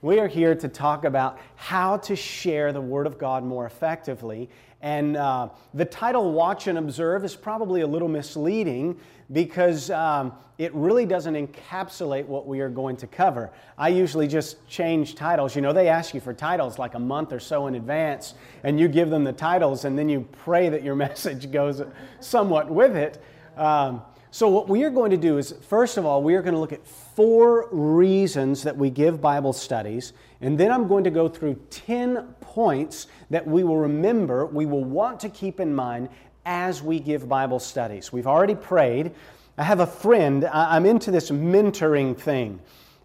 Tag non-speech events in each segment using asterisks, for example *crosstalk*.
We are here to talk about how to share the Word of God more effectively. And uh, the title Watch and Observe is probably a little misleading because um, it really doesn't encapsulate what we are going to cover. I usually just change titles. You know, they ask you for titles like a month or so in advance, and you give them the titles, and then you pray that your *laughs* message goes somewhat with it. Um, so, what we are going to do is, first of all, we are going to look at four reasons that we give Bible studies, and then I'm going to go through 10 points that we will remember, we will want to keep in mind as we give Bible studies. We've already prayed. I have a friend, I'm into this mentoring thing.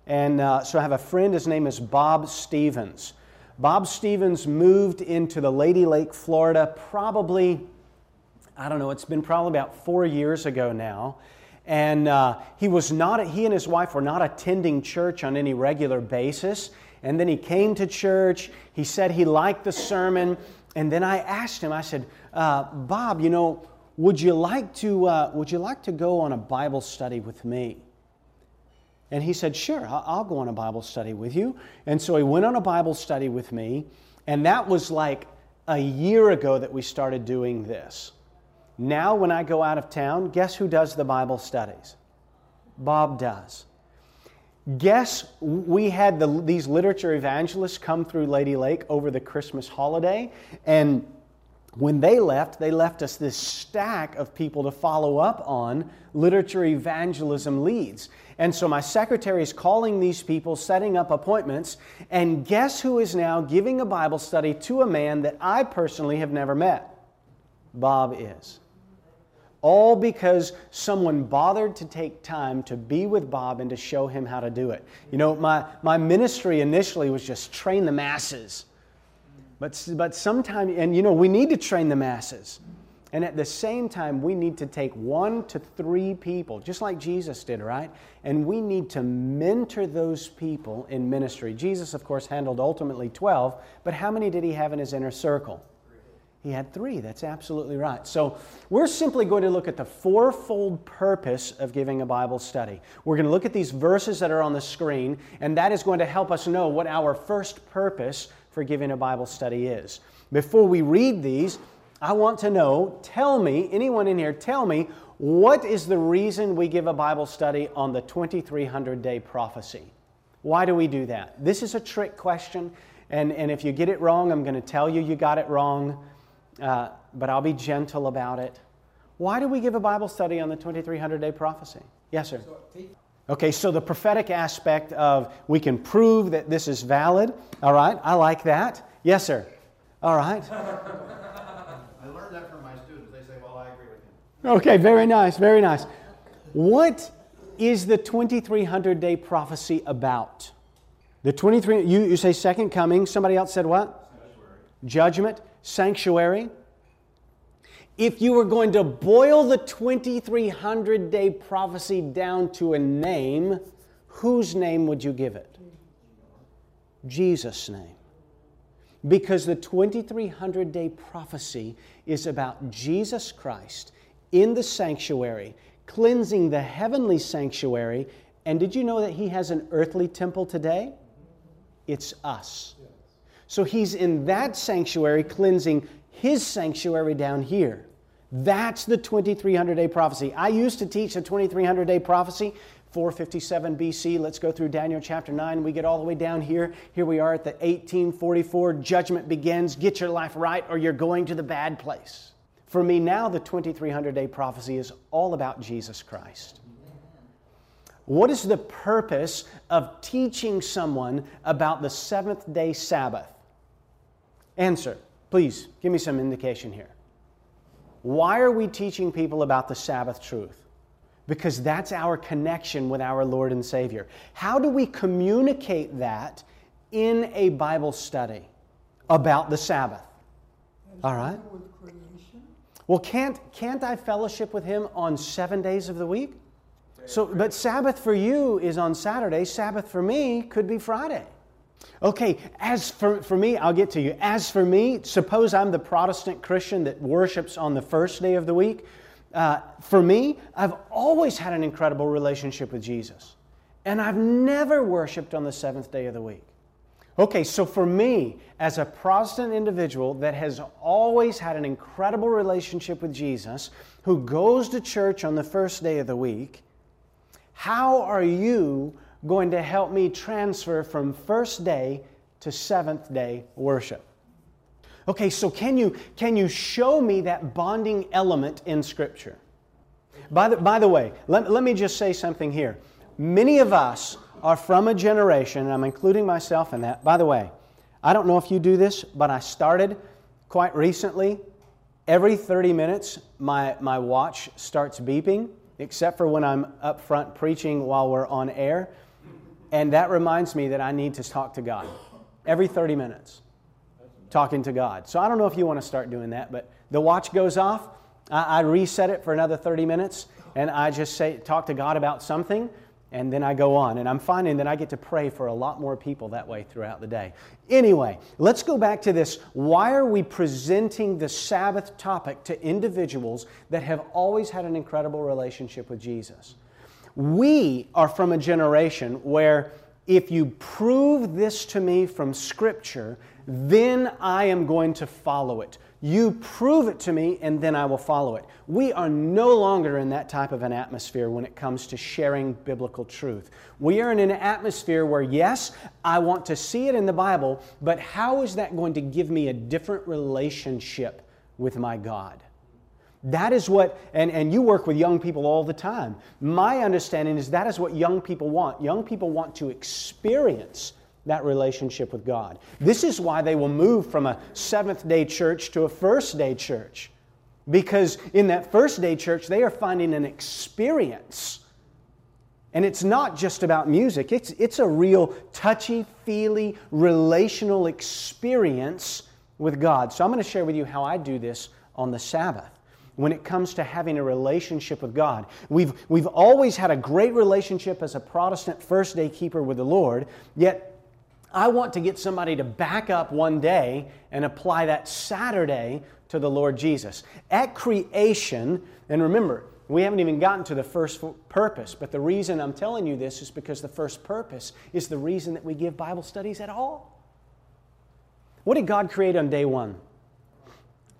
And uh, so I have a friend, his name is Bob Stevens. Bob Stevens moved into the Lady Lake, Florida, probably I don't know, it's been probably about four years ago now. And uh, he was not, he and his wife were not attending church on any regular basis. And then he came to church. He said he liked the sermon. And then I asked him, I said, uh, Bob, you know, would you like to, uh, would you like to go on a Bible study with me? And he said, Sure, I'll go on a Bible study with you. And so he went on a Bible study with me. And that was like a year ago that we started doing this. Now, when I go out of town, guess who does the Bible studies? Bob does. Guess we had the, these literature evangelists come through Lady Lake over the Christmas holiday, and when they left, they left us this stack of people to follow up on literature evangelism leads. And so my secretary is calling these people, setting up appointments, and guess who is now giving a Bible study to a man that I personally have never met? Bob is. All because someone bothered to take time to be with Bob and to show him how to do it. You know, my, my ministry initially was just train the masses. But, but sometimes, and you know, we need to train the masses. And at the same time, we need to take one to three people, just like Jesus did, right? And we need to mentor those people in ministry. Jesus, of course, handled ultimately 12, but how many did he have in his inner circle? He had three. That's absolutely right. So, we're simply going to look at the fourfold purpose of giving a Bible study. We're going to look at these verses that are on the screen, and that is going to help us know what our first purpose for giving a Bible study is. Before we read these, I want to know tell me, anyone in here, tell me, what is the reason we give a Bible study on the 2300 day prophecy? Why do we do that? This is a trick question, and, and if you get it wrong, I'm going to tell you you got it wrong uh, but I'll be gentle about it. Why do we give a Bible study on the 2300 day prophecy? Yes, sir. Okay, so the prophetic aspect of we can prove that this is valid. All right, I like that. Yes, sir. All right. I learned that from my students. They say, well, I agree with him. Okay, very nice, very nice. What is the 2300 day prophecy about? The 23, you, you say second coming. Somebody else said what? Judgment sanctuary. If you were going to boil the 2300 day prophecy down to a name, whose name would you give it? Jesus' name. Because the 2300 day prophecy is about Jesus Christ in the sanctuary, cleansing the heavenly sanctuary. And did you know that He has an earthly temple today? It's us. So he's in that sanctuary cleansing his sanctuary down here. That's the 2300 day prophecy. I used to teach the 2300 day prophecy, 457 BC. Let's go through Daniel chapter 9. We get all the way down here. Here we are at the 1844. Judgment begins. Get your life right or you're going to the bad place. For me now, the 2300 day prophecy is all about Jesus Christ. What is the purpose of teaching someone about the seventh day Sabbath? Answer. Please give me some indication here. Why are we teaching people about the Sabbath truth? Because that's our connection with our Lord and Savior. How do we communicate that in a Bible study about the Sabbath? All right. Well, can't, can't I fellowship with Him on seven days of the week? So, but Sabbath for you is on Saturday. Sabbath for me could be Friday. Okay, as for, for me, I'll get to you. As for me, suppose I'm the Protestant Christian that worships on the first day of the week. Uh, for me, I've always had an incredible relationship with Jesus. And I've never worshiped on the seventh day of the week. Okay, so for me, as a Protestant individual that has always had an incredible relationship with Jesus, who goes to church on the first day of the week, how are you going to help me transfer from first day to seventh day worship? Okay, so can you, can you show me that bonding element in Scripture? By the, by the way, let, let me just say something here. Many of us are from a generation, and I'm including myself in that. By the way, I don't know if you do this, but I started quite recently. Every 30 minutes, my, my watch starts beeping, except for when I'm up front preaching while we're on air. And that reminds me that I need to talk to God every 30 minutes talking to God. So I don't know if you want to start doing that, but the watch goes off. I, I reset it for another 30 minutes, and I just say, talk to God about something, and then I go on. And I'm finding that I get to pray for a lot more people that way throughout the day. Anyway, let's go back to this. Why are we presenting the Sabbath topic to individuals that have always had an incredible relationship with Jesus? We are from a generation where if you prove this to me from Scripture, then I am going to follow it. You prove it to me, and then I will follow it. We are no longer in that type of an atmosphere when it comes to sharing biblical truth. We are in an atmosphere where, yes, I want to see it in the Bible, but how is that going to give me a different relationship with my God? That is what, and, and you work with young people all the time. My understanding is that is what young people want. Young people want to experience that relationship with God. This is why they will move from a seventh day church to a first day church. Because in that first day church, they are finding an experience. And it's not just about music, it's, it's a real touchy feely relational experience with God. So I'm going to share with you how I do this on the Sabbath when it comes to having a relationship with God. We've, we've always had a great relationship as a Protestant first day keeper with the Lord, yet I want to get somebody to back up one day and apply that Saturday to the Lord Jesus. At creation, and remember, we haven't even gotten to the first purpose, but the reason I'm telling you this is because the first purpose is the reason that we give Bible studies at all. What did God create on day one?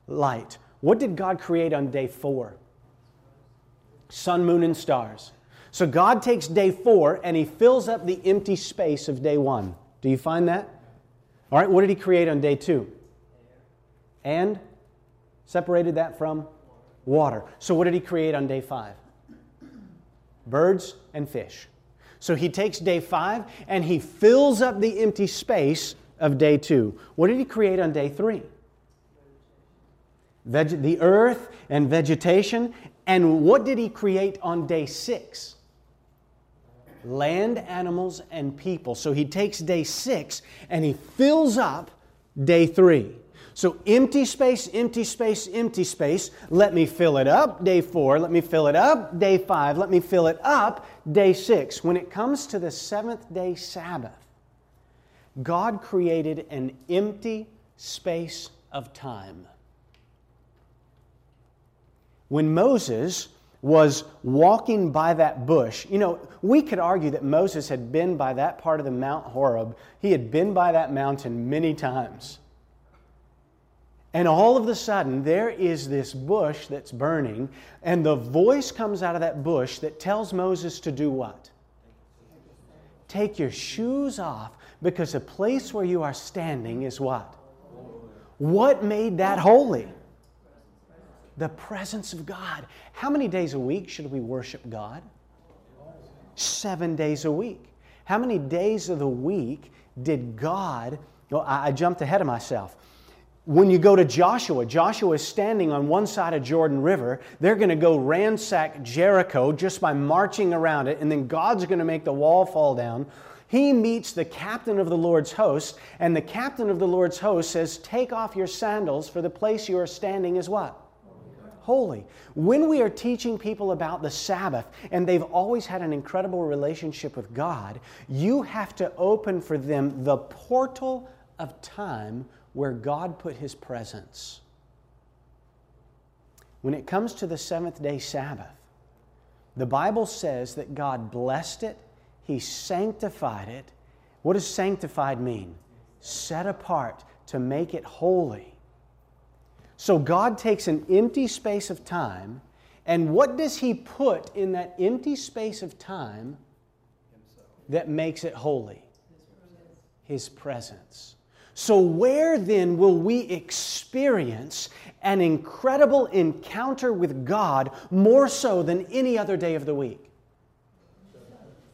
Light. What did God create on day four? Sun, moon, and stars. So God takes day four and he fills up the empty space of day one. Do you find that? All right, what did he create on day two? And separated that from water. So what did he create on day five? Birds and fish. So he takes day five and he fills up the empty space of day two. What did he create on day three? Veg- the earth and vegetation. And what did he create on day six? land, animals, and people. So he takes day six and he fills up day three. So empty space, empty space, empty space. Let me fill it up. Day four, let me fill it up. Day five, let me fill it up. Day six. When it comes to the seventh day Sabbath, God created an empty space of time. When Moses was walking by that bush. You know, we could argue that Moses had been by that part of the Mount Horeb. He had been by that mountain many times. And all of a sudden, there is this bush that's burning, and the voice comes out of that bush that tells Moses to do what? Take your shoes off, because the place where you are standing is what? What made that holy? The presence of God. How many days a week should we worship God? Seven days a week. How many days of the week did God? Well, I, I jumped ahead of myself. When you go to Joshua, Joshua is standing on one side of Jordan River. They're going to go ransack Jericho just by marching around it, and then God's going to make the wall fall down. He meets the captain of the Lord's host, and the captain of the Lord's host says, Take off your sandals, for the place you are standing is what? Holy. When we are teaching people about the Sabbath and they've always had an incredible relationship with God, you have to open for them the portal of time where God put His presence. When it comes to the seventh day Sabbath, the Bible says that God blessed it, He sanctified it. What does sanctified mean? set apart to make it holy. So God takes an empty space of time, and what does He put in that empty space of time that makes it holy? His presence. So, where then will we experience an incredible encounter with God more so than any other day of the week?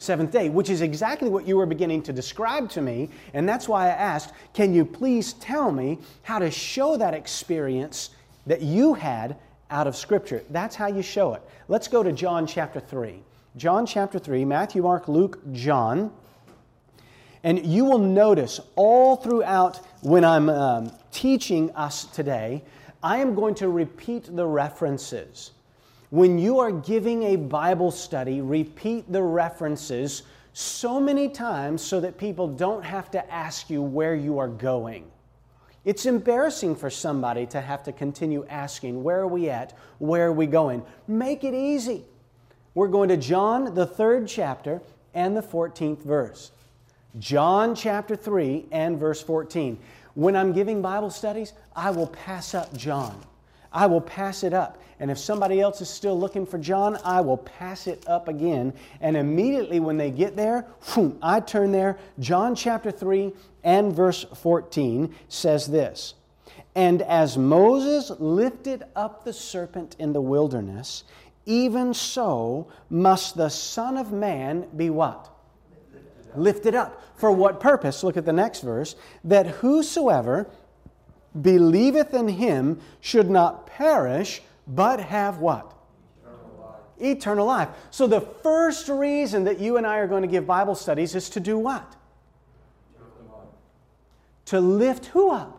Seventh day, which is exactly what you were beginning to describe to me. And that's why I asked, can you please tell me how to show that experience that you had out of Scripture? That's how you show it. Let's go to John chapter 3. John chapter 3, Matthew, Mark, Luke, John. And you will notice all throughout when I'm um, teaching us today, I am going to repeat the references. When you are giving a Bible study, repeat the references so many times so that people don't have to ask you where you are going. It's embarrassing for somebody to have to continue asking, Where are we at? Where are we going? Make it easy. We're going to John, the third chapter, and the 14th verse. John chapter 3 and verse 14. When I'm giving Bible studies, I will pass up John. I will pass it up. And if somebody else is still looking for John, I will pass it up again. And immediately when they get there, whew, I turn there. John chapter 3 and verse 14 says this And as Moses lifted up the serpent in the wilderness, even so must the Son of Man be what? lifted up. For what purpose? Look at the next verse. That whosoever believeth in him should not perish, but have what? Eternal life. Eternal life. So the first reason that you and I are going to give Bible studies is to do what? To lift who up?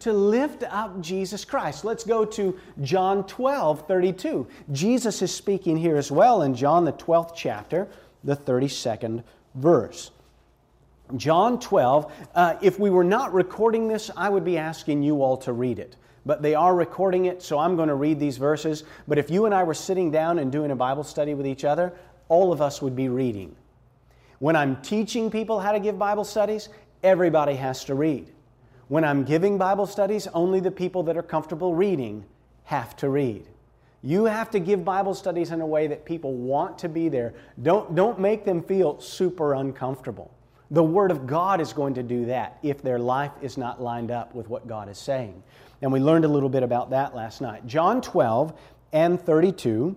To lift up Jesus Christ. Let's go to John 12, 32. Jesus is speaking here as well in John, the 12th chapter, the 32nd verse. John 12, uh, if we were not recording this, I would be asking you all to read it. But they are recording it, so I'm going to read these verses. But if you and I were sitting down and doing a Bible study with each other, all of us would be reading. When I'm teaching people how to give Bible studies, everybody has to read. When I'm giving Bible studies, only the people that are comfortable reading have to read. You have to give Bible studies in a way that people want to be there. Don't, don't make them feel super uncomfortable. The Word of God is going to do that if their life is not lined up with what God is saying. And we learned a little bit about that last night. John 12 and 32,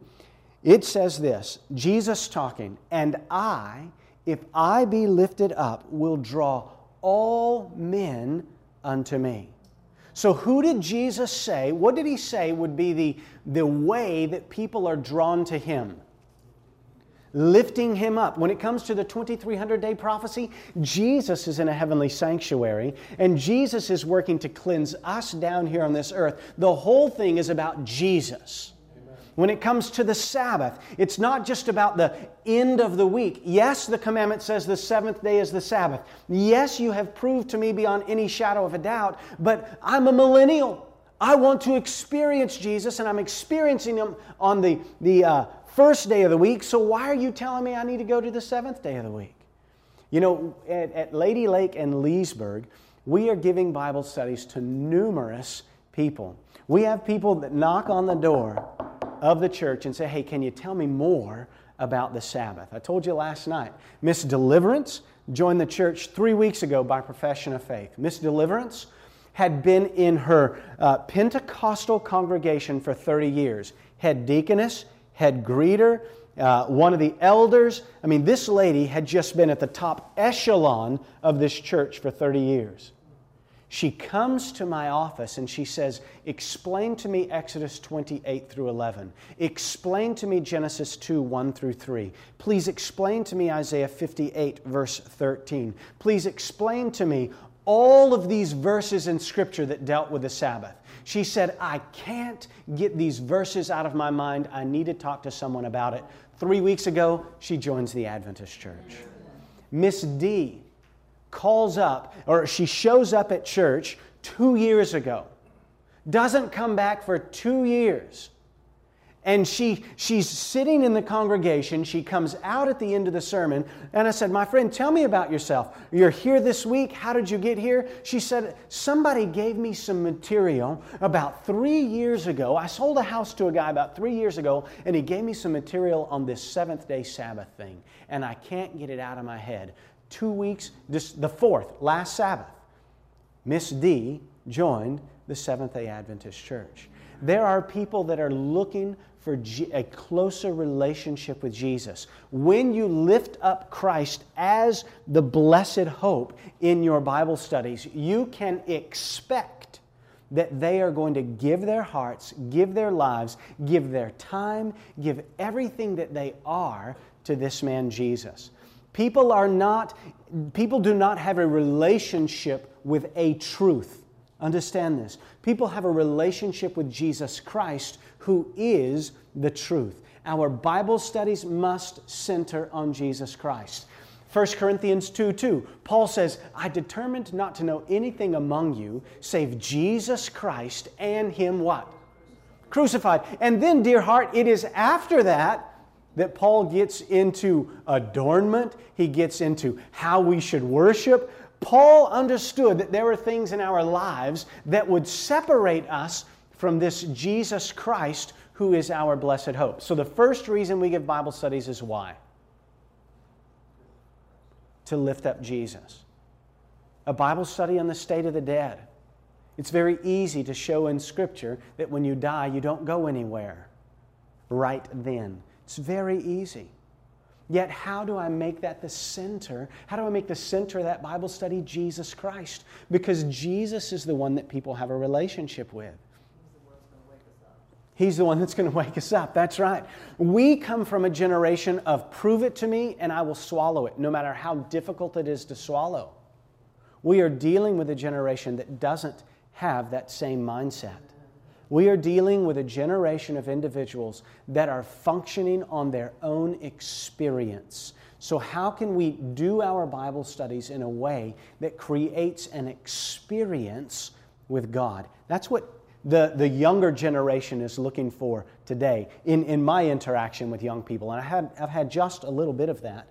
it says this Jesus talking, and I, if I be lifted up, will draw all men unto me. So, who did Jesus say? What did he say would be the, the way that people are drawn to him? Lifting him up. When it comes to the 2300 day prophecy, Jesus is in a heavenly sanctuary, and Jesus is working to cleanse us down here on this earth. The whole thing is about Jesus. When it comes to the Sabbath, it's not just about the end of the week. Yes, the commandment says the seventh day is the Sabbath. Yes, you have proved to me beyond any shadow of a doubt, but I'm a millennial. I want to experience Jesus, and I'm experiencing Him on the, the uh, first day of the week, so why are you telling me I need to go to the seventh day of the week? You know, at, at Lady Lake and Leesburg, we are giving Bible studies to numerous people. We have people that knock on the door of the church and say, hey, can you tell me more about the Sabbath? I told you last night, Miss Deliverance joined the church three weeks ago by profession of faith. Miss Deliverance had been in her uh, Pentecostal congregation for 30 years, head deaconess, head greeter, uh, one of the elders. I mean, this lady had just been at the top echelon of this church for 30 years. She comes to my office and she says, Explain to me Exodus 28 through 11. Explain to me Genesis 2 1 through 3. Please explain to me Isaiah 58, verse 13. Please explain to me all of these verses in Scripture that dealt with the Sabbath. She said, I can't get these verses out of my mind. I need to talk to someone about it. Three weeks ago, she joins the Adventist church. Miss D calls up, or she shows up at church two years ago, doesn't come back for two years, and she, she's sitting in the congregation. She comes out at the end of the sermon, and I said, My friend, tell me about yourself. You're here this week. How did you get here? She said, Somebody gave me some material about three years ago. I sold a house to a guy about three years ago, and he gave me some material on this seventh day Sabbath thing, and I can't get it out of my head. Two weeks, this, the fourth, last Sabbath, Miss D joined the Seventh day Adventist Church. There are people that are looking for a closer relationship with Jesus. When you lift up Christ as the blessed hope in your Bible studies, you can expect that they are going to give their hearts, give their lives, give their time, give everything that they are to this man Jesus. People are not people do not have a relationship with a truth. Understand this. People have a relationship with Jesus Christ who is the truth. Our Bible studies must center on Jesus Christ. 1 Corinthians 2 2, Paul says, I determined not to know anything among you save Jesus Christ and Him what? Crucified. And then, dear heart, it is after that that Paul gets into adornment, he gets into how we should worship. Paul understood that there were things in our lives that would separate us from this Jesus Christ who is our blessed hope. So, the first reason we give Bible studies is why? To lift up Jesus. A Bible study on the state of the dead. It's very easy to show in Scripture that when you die, you don't go anywhere right then. It's very easy. Yet, how do I make that the center? How do I make the center of that Bible study Jesus Christ? Because Jesus is the one that people have a relationship with. He's the one that's going *laughs* to wake us up. That's right. We come from a generation of prove it to me and I will swallow it, no matter how difficult it is to swallow. We are dealing with a generation that doesn't have that same mindset. We are dealing with a generation of individuals that are functioning on their own experience. So, how can we do our Bible studies in a way that creates an experience with God? That's what the, the younger generation is looking for today in, in my interaction with young people. And I had, I've had just a little bit of that.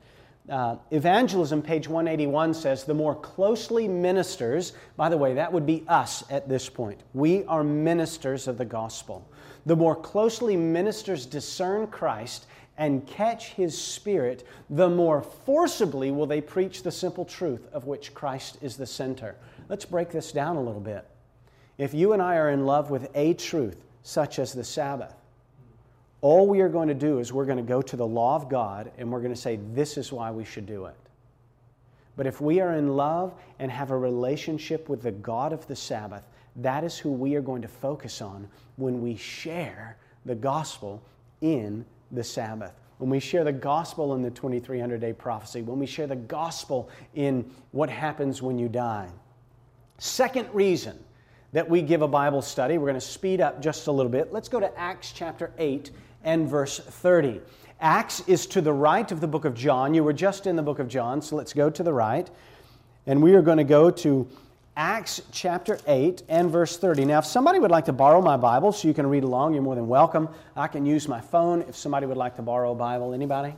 Uh, evangelism, page 181, says the more closely ministers, by the way, that would be us at this point. We are ministers of the gospel. The more closely ministers discern Christ and catch his spirit, the more forcibly will they preach the simple truth of which Christ is the center. Let's break this down a little bit. If you and I are in love with a truth, such as the Sabbath, all we are going to do is we're going to go to the law of God and we're going to say, this is why we should do it. But if we are in love and have a relationship with the God of the Sabbath, that is who we are going to focus on when we share the gospel in the Sabbath. When we share the gospel in the 2300 day prophecy, when we share the gospel in what happens when you die. Second reason that we give a Bible study. We're going to speed up just a little bit. Let's go to Acts chapter 8 and verse 30. Acts is to the right of the book of John. You were just in the book of John, so let's go to the right. And we are going to go to Acts chapter 8 and verse 30. Now, if somebody would like to borrow my Bible so you can read along, you're more than welcome. I can use my phone if somebody would like to borrow a Bible. Anybody?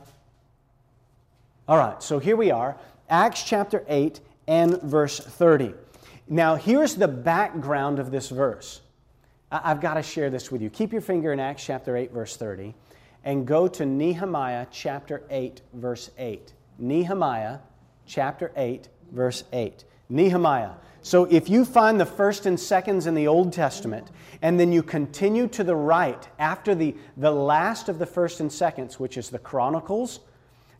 All right, so here we are, Acts chapter 8 and verse 30. Now, here's the background of this verse. I've got to share this with you. Keep your finger in Acts chapter 8, verse 30, and go to Nehemiah chapter 8, verse 8. Nehemiah chapter 8, verse 8. Nehemiah. So if you find the first and seconds in the Old Testament, and then you continue to the right after the, the last of the first and seconds, which is the Chronicles,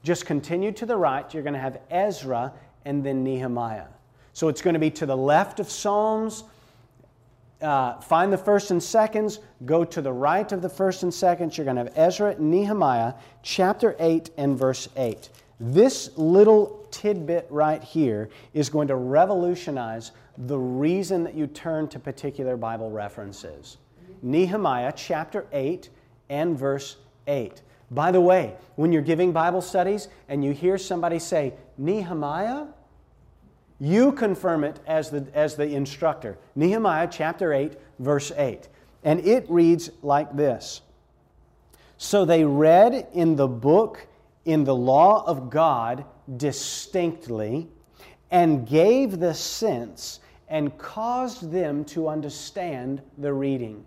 just continue to the right, you're going to have Ezra and then Nehemiah. So it's going to be to the left of Psalms. Uh, find the first and seconds, go to the right of the first and seconds. You're going to have Ezra and Nehemiah, chapter 8 and verse 8. This little tidbit right here is going to revolutionize the reason that you turn to particular Bible references. Nehemiah chapter 8 and verse 8. By the way, when you're giving Bible studies and you hear somebody say, Nehemiah, you confirm it as the, as the instructor. Nehemiah chapter 8, verse 8. And it reads like this So they read in the book, in the law of God, distinctly, and gave the sense and caused them to understand the reading.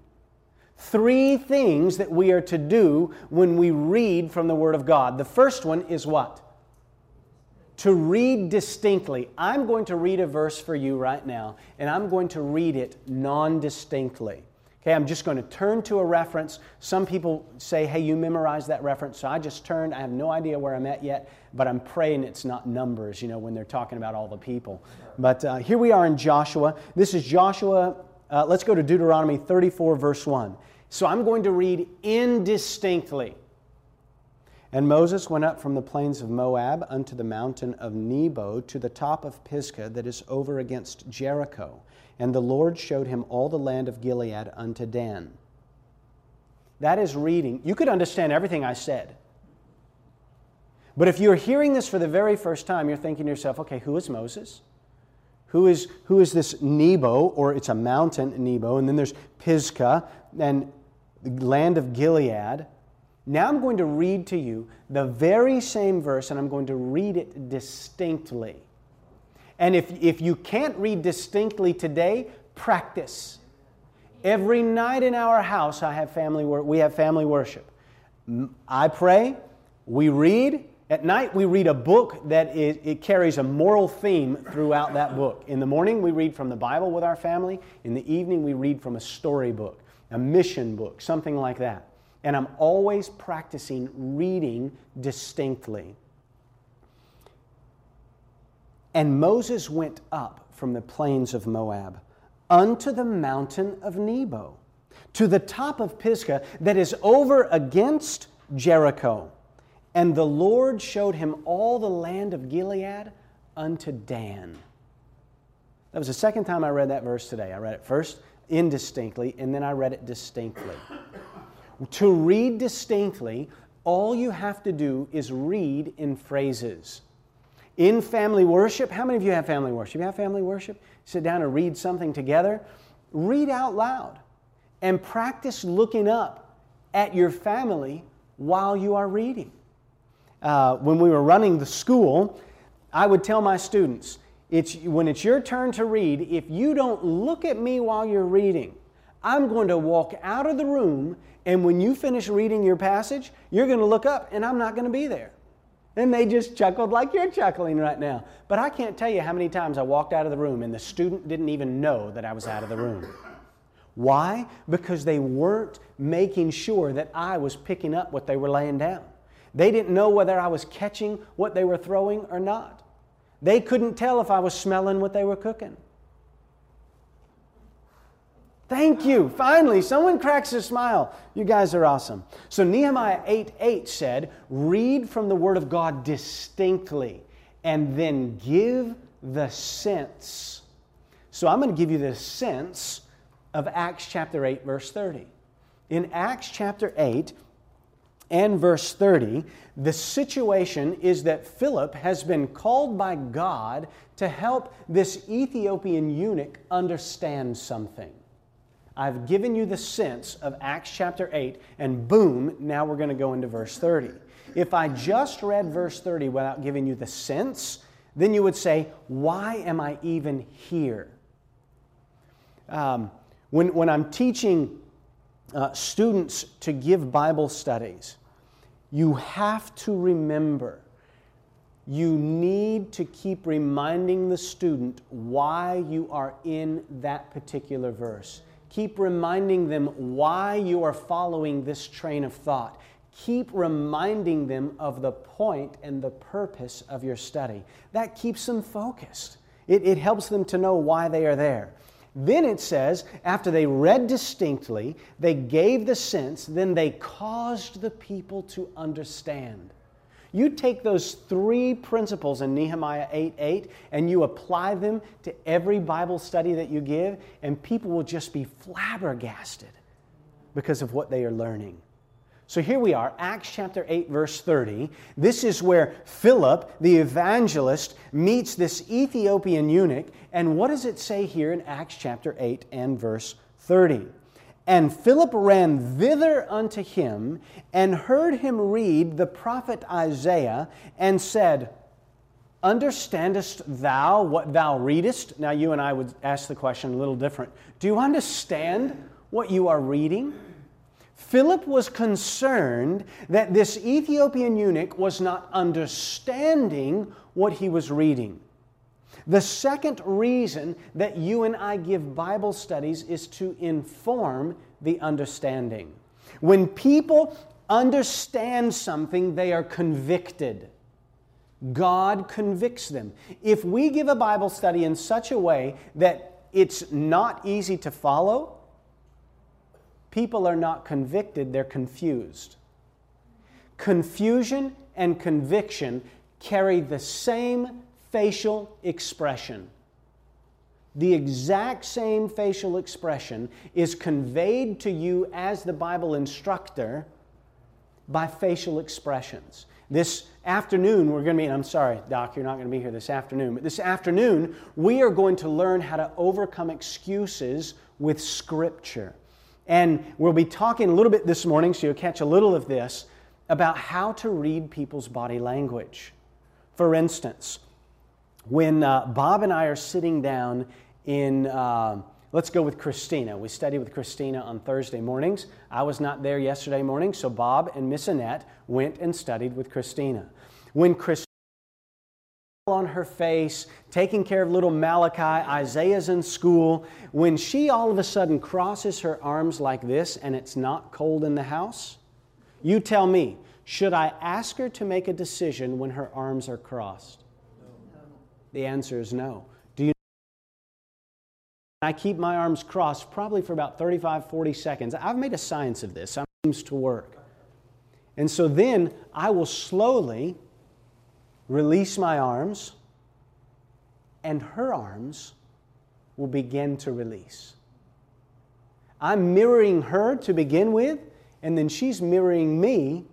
Three things that we are to do when we read from the Word of God. The first one is what? To read distinctly. I'm going to read a verse for you right now, and I'm going to read it non distinctly. Okay, I'm just going to turn to a reference. Some people say, hey, you memorized that reference. So I just turned. I have no idea where I'm at yet, but I'm praying it's not numbers, you know, when they're talking about all the people. But uh, here we are in Joshua. This is Joshua. Uh, let's go to Deuteronomy 34, verse 1. So I'm going to read indistinctly. And Moses went up from the plains of Moab unto the mountain of Nebo to the top of Pisgah that is over against Jericho. And the Lord showed him all the land of Gilead unto Dan. That is reading. You could understand everything I said. But if you're hearing this for the very first time, you're thinking to yourself, okay, who is Moses? Who is, who is this Nebo, or it's a mountain, Nebo, and then there's Pisgah, and the land of Gilead. Now I'm going to read to you the very same verse, and I'm going to read it distinctly. And if, if you can't read distinctly today, practice. Every night in our house, I have family wor- we have family worship. I pray, we read. At night, we read a book that is, it carries a moral theme throughout that book. In the morning, we read from the Bible with our family. In the evening, we read from a storybook, a mission book, something like that. And I'm always practicing reading distinctly. And Moses went up from the plains of Moab unto the mountain of Nebo, to the top of Pisgah that is over against Jericho. And the Lord showed him all the land of Gilead unto Dan. That was the second time I read that verse today. I read it first indistinctly, and then I read it distinctly. To read distinctly, all you have to do is read in phrases in family worship. How many of you have family worship? You have family worship? Sit down and read something together. Read out loud and practice looking up at your family while you are reading. Uh, when we were running the school, I would tell my students, it's, when it's your turn to read, if you don't look at me while you're reading, I'm going to walk out of the room, and when you finish reading your passage, you're going to look up, and I'm not going to be there. And they just chuckled like you're chuckling right now. But I can't tell you how many times I walked out of the room and the student didn't even know that I was out of the room. Why? Because they weren't making sure that I was picking up what they were laying down. They didn't know whether I was catching what they were throwing or not. They couldn't tell if I was smelling what they were cooking. Thank you. Finally, someone cracks a smile. You guys are awesome. So Nehemiah 8 8 said, Read from the Word of God distinctly and then give the sense. So I'm going to give you the sense of Acts chapter 8, verse 30. In Acts chapter 8 and verse 30, the situation is that Philip has been called by God to help this Ethiopian eunuch understand something. I've given you the sense of Acts chapter 8, and boom, now we're going to go into verse 30. If I just read verse 30 without giving you the sense, then you would say, Why am I even here? Um, when, when I'm teaching uh, students to give Bible studies, you have to remember you need to keep reminding the student why you are in that particular verse. Keep reminding them why you are following this train of thought. Keep reminding them of the point and the purpose of your study. That keeps them focused. It, it helps them to know why they are there. Then it says, after they read distinctly, they gave the sense, then they caused the people to understand. You take those three principles in Nehemiah 8 8 and you apply them to every Bible study that you give, and people will just be flabbergasted because of what they are learning. So here we are, Acts chapter 8, verse 30. This is where Philip, the evangelist, meets this Ethiopian eunuch. And what does it say here in Acts chapter 8 and verse 30? And Philip ran thither unto him and heard him read the prophet Isaiah and said, Understandest thou what thou readest? Now, you and I would ask the question a little different. Do you understand what you are reading? Philip was concerned that this Ethiopian eunuch was not understanding what he was reading. The second reason that you and I give Bible studies is to inform the understanding. When people understand something, they are convicted. God convicts them. If we give a Bible study in such a way that it's not easy to follow, people are not convicted, they're confused. Confusion and conviction carry the same facial expression. The exact same facial expression is conveyed to you as the Bible instructor by facial expressions. This afternoon, we're going to be, I'm sorry, Doc, you're not going to be here this afternoon, but this afternoon, we are going to learn how to overcome excuses with Scripture. And we'll be talking a little bit this morning, so you'll catch a little of this, about how to read people's body language. For instance, when uh, Bob and I are sitting down in, uh, let's go with Christina. We study with Christina on Thursday mornings. I was not there yesterday morning, so Bob and Miss Annette went and studied with Christina. When Christina on her face, taking care of little Malachi. Isaiah's in school. When she all of a sudden crosses her arms like this and it's not cold in the house, you tell me, should I ask her to make a decision when her arms are crossed? The answer is no. Do you I keep my arms crossed probably for about 35, 40 seconds. I've made a science of this. It seems to work. And so then I will slowly release my arms, and her arms will begin to release. I'm mirroring her to begin with, and then she's mirroring me,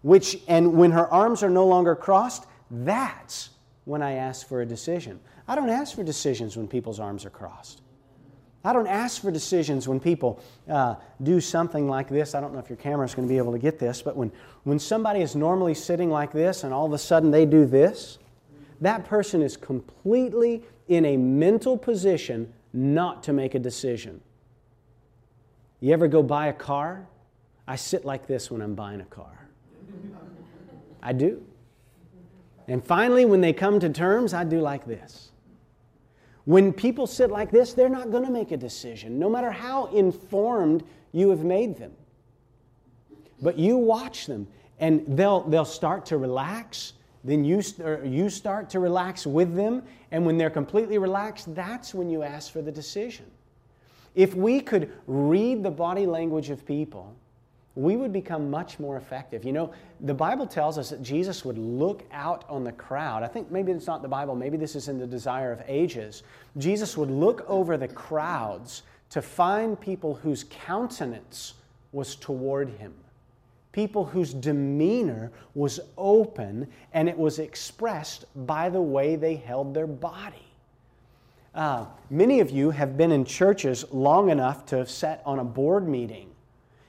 which, and when her arms are no longer crossed, that's when I ask for a decision. I don't ask for decisions when people's arms are crossed. I don't ask for decisions when people uh, do something like this. I don't know if your camera is going to be able to get this, but when, when somebody is normally sitting like this and all of a sudden they do this, that person is completely in a mental position not to make a decision. You ever go buy a car? I sit like this when I'm buying a car. I do. And finally, when they come to terms, I do like this. When people sit like this, they're not going to make a decision, no matter how informed you have made them. But you watch them, and they'll, they'll start to relax. Then you, you start to relax with them, and when they're completely relaxed, that's when you ask for the decision. If we could read the body language of people, we would become much more effective. You know, the Bible tells us that Jesus would look out on the crowd. I think maybe it's not the Bible, maybe this is in the desire of ages. Jesus would look over the crowds to find people whose countenance was toward him, people whose demeanor was open and it was expressed by the way they held their body. Uh, many of you have been in churches long enough to have sat on a board meeting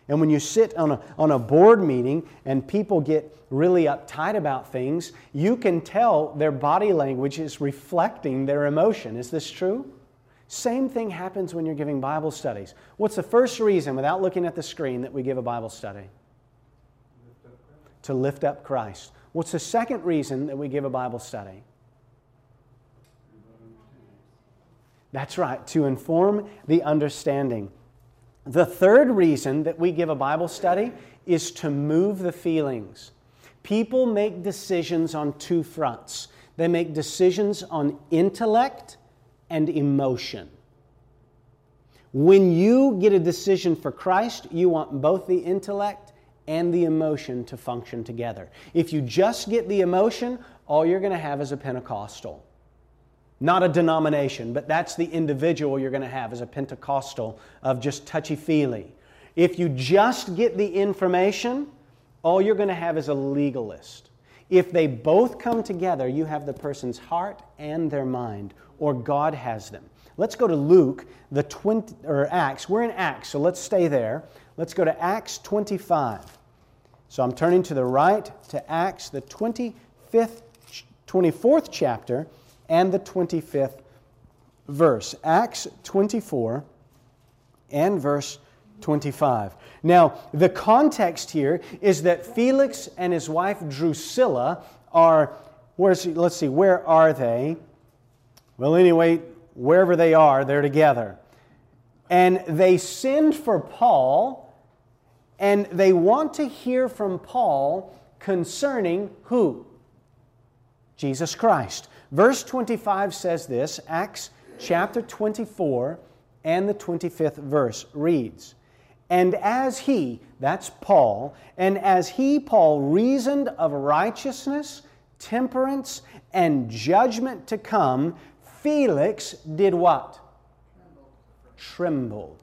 and when you sit on a, on a board meeting and people get really uptight about things, you can tell their body language is reflecting their emotion. Is this true? Same thing happens when you're giving Bible studies. What's the first reason, without looking at the screen, that we give a Bible study? to lift up Christ. What's the second reason that we give a Bible study? That's right, to inform the understanding. The third reason that we give a Bible study is to move the feelings. People make decisions on two fronts they make decisions on intellect and emotion. When you get a decision for Christ, you want both the intellect and the emotion to function together. If you just get the emotion, all you're going to have is a Pentecostal. Not a denomination, but that's the individual you're going to have as a Pentecostal of just touchy feely. If you just get the information, all you're going to have is a legalist. If they both come together, you have the person's heart and their mind, or God has them. Let's go to Luke, the 20, or Acts. We're in Acts, so let's stay there. Let's go to Acts 25. So I'm turning to the right to Acts, the 25th, 24th chapter, and the 25th verse. Acts 24 and verse 25. Now, the context here is that Felix and his wife Drusilla are, where's, let's see, where are they? Well, anyway, wherever they are, they're together. And they send for Paul, and they want to hear from Paul concerning who? Jesus Christ. Verse 25 says this, Acts chapter 24 and the 25th verse reads, And as he, that's Paul, and as he, Paul, reasoned of righteousness, temperance, and judgment to come, Felix did what? Trembled.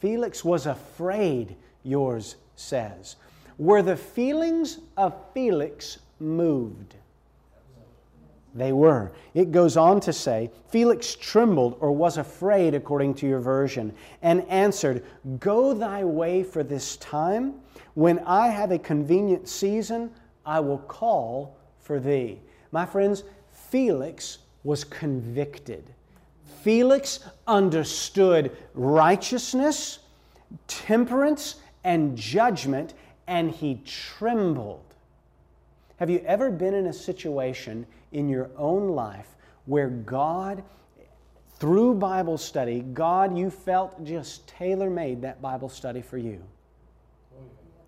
Felix was afraid, yours says. Were the feelings of Felix moved? They were. It goes on to say, Felix trembled or was afraid, according to your version, and answered, Go thy way for this time. When I have a convenient season, I will call for thee. My friends, Felix was convicted. Felix understood righteousness, temperance, and judgment, and he trembled. Have you ever been in a situation in your own life where God, through Bible study, God, you felt just tailor made that Bible study for you?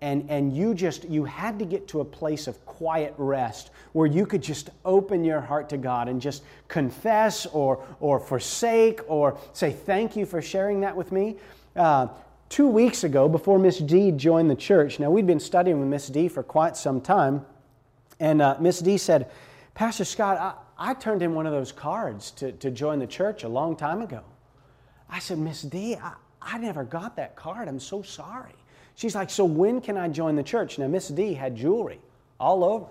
and, and you just you had to get to a place of quiet rest where you could just open your heart to god and just confess or or forsake or say thank you for sharing that with me uh, two weeks ago before miss d joined the church now we'd been studying with miss d for quite some time and uh, miss d said pastor scott I, I turned in one of those cards to, to join the church a long time ago i said miss d I, I never got that card i'm so sorry She's like, So when can I join the church? Now, Miss D had jewelry all over.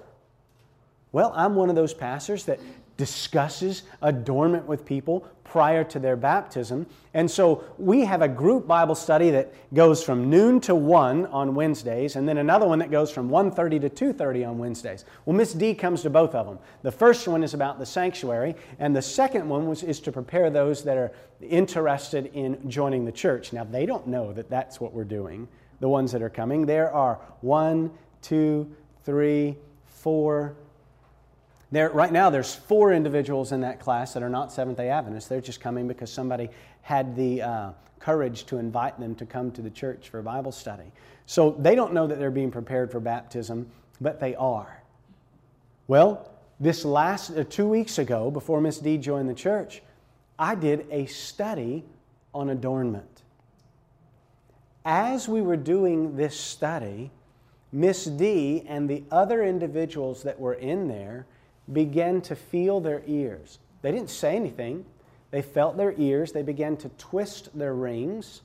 Well, I'm one of those pastors that discusses adornment with people prior to their baptism. And so we have a group Bible study that goes from noon to 1 on Wednesdays and then another one that goes from 1:30 to 2:30 on Wednesdays. Well, Miss D comes to both of them. The first one is about the sanctuary and the second one was, is to prepare those that are interested in joining the church. Now, they don't know that that's what we're doing the ones that are coming. There are one, two, three, four. There, right now, there's four individuals in that class that are not Seventh day Adventists. They're just coming because somebody had the uh, courage to invite them to come to the church for Bible study. So they don't know that they're being prepared for baptism, but they are. Well, this last uh, two weeks ago, before Miss D joined the church, I did a study on adornment as we were doing this study, Miss D and the other individuals that were in there began to feel their ears. They didn't say anything, they felt their ears, they began to twist their rings.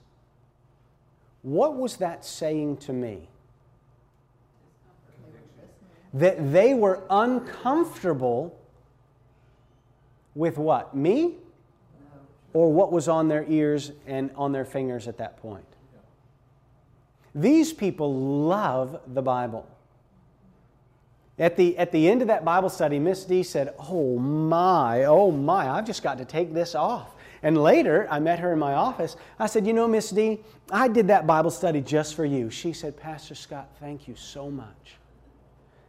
What was that saying to me? That they were uncomfortable with what? Me? Or what was on their ears and on their fingers at that point? These people love the Bible. At the, at the end of that Bible study, Miss D said, Oh my, oh my, I've just got to take this off. And later, I met her in my office. I said, You know, Miss D, I did that Bible study just for you. She said, Pastor Scott, thank you so much.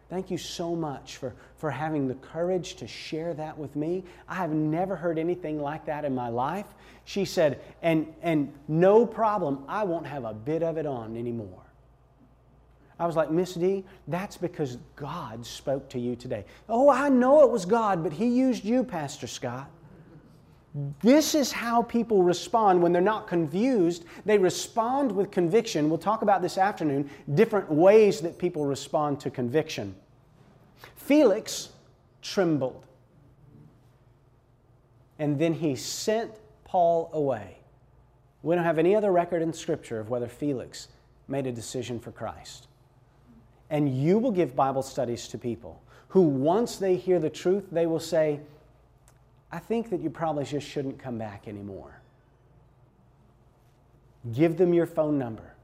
Thank you so much for, for having the courage to share that with me. I have never heard anything like that in my life. She said, and, and no problem, I won't have a bit of it on anymore. I was like, Miss D, that's because God spoke to you today. Oh, I know it was God, but He used you, Pastor Scott. This is how people respond when they're not confused. They respond with conviction. We'll talk about this afternoon different ways that people respond to conviction. Felix trembled. And then he sent Paul away. We don't have any other record in Scripture of whether Felix made a decision for Christ. And you will give Bible studies to people who, once they hear the truth, they will say, I think that you probably just shouldn't come back anymore. Give them your phone number.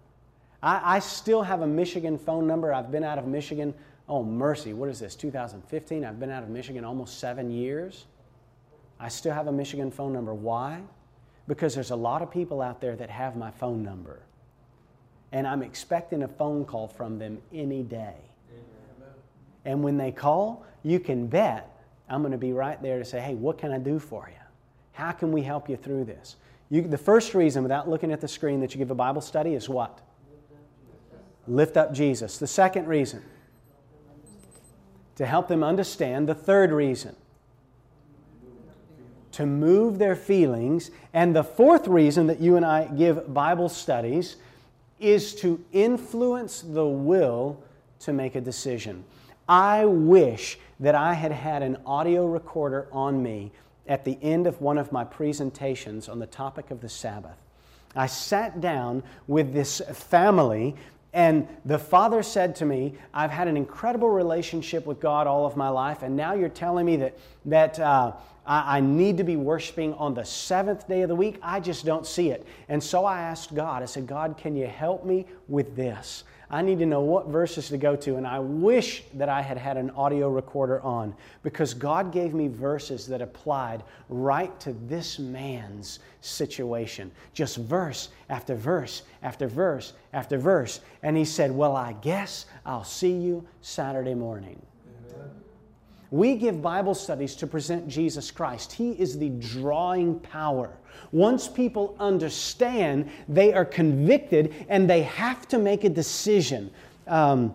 I, I, still have a Michigan phone number. I've been out of Michigan, oh, mercy, what is this, 2015? I've been out of Michigan almost seven years. I still have a Michigan phone number. Why? Because there's a lot of people out there that have my phone number. And I'm expecting a phone call from them any day. And when they call, you can bet I'm going to be right there to say, hey, what can I do for you? How can we help you through this? You, the first reason, without looking at the screen, that you give a Bible study is what? Lift up Jesus. The second reason, to help them understand. The third reason, to move their feelings. And the fourth reason that you and I give Bible studies is to influence the will to make a decision. I wish that I had had an audio recorder on me at the end of one of my presentations on the topic of the Sabbath. I sat down with this family and the father said to me, I've had an incredible relationship with God all of my life, and now you're telling me that, that uh, I, I need to be worshiping on the seventh day of the week. I just don't see it. And so I asked God, I said, God, can you help me with this? I need to know what verses to go to, and I wish that I had had an audio recorder on because God gave me verses that applied right to this man's situation. Just verse after verse after verse after verse. And he said, Well, I guess I'll see you Saturday morning. We give Bible studies to present Jesus Christ. He is the drawing power. Once people understand, they are convicted and they have to make a decision. Um,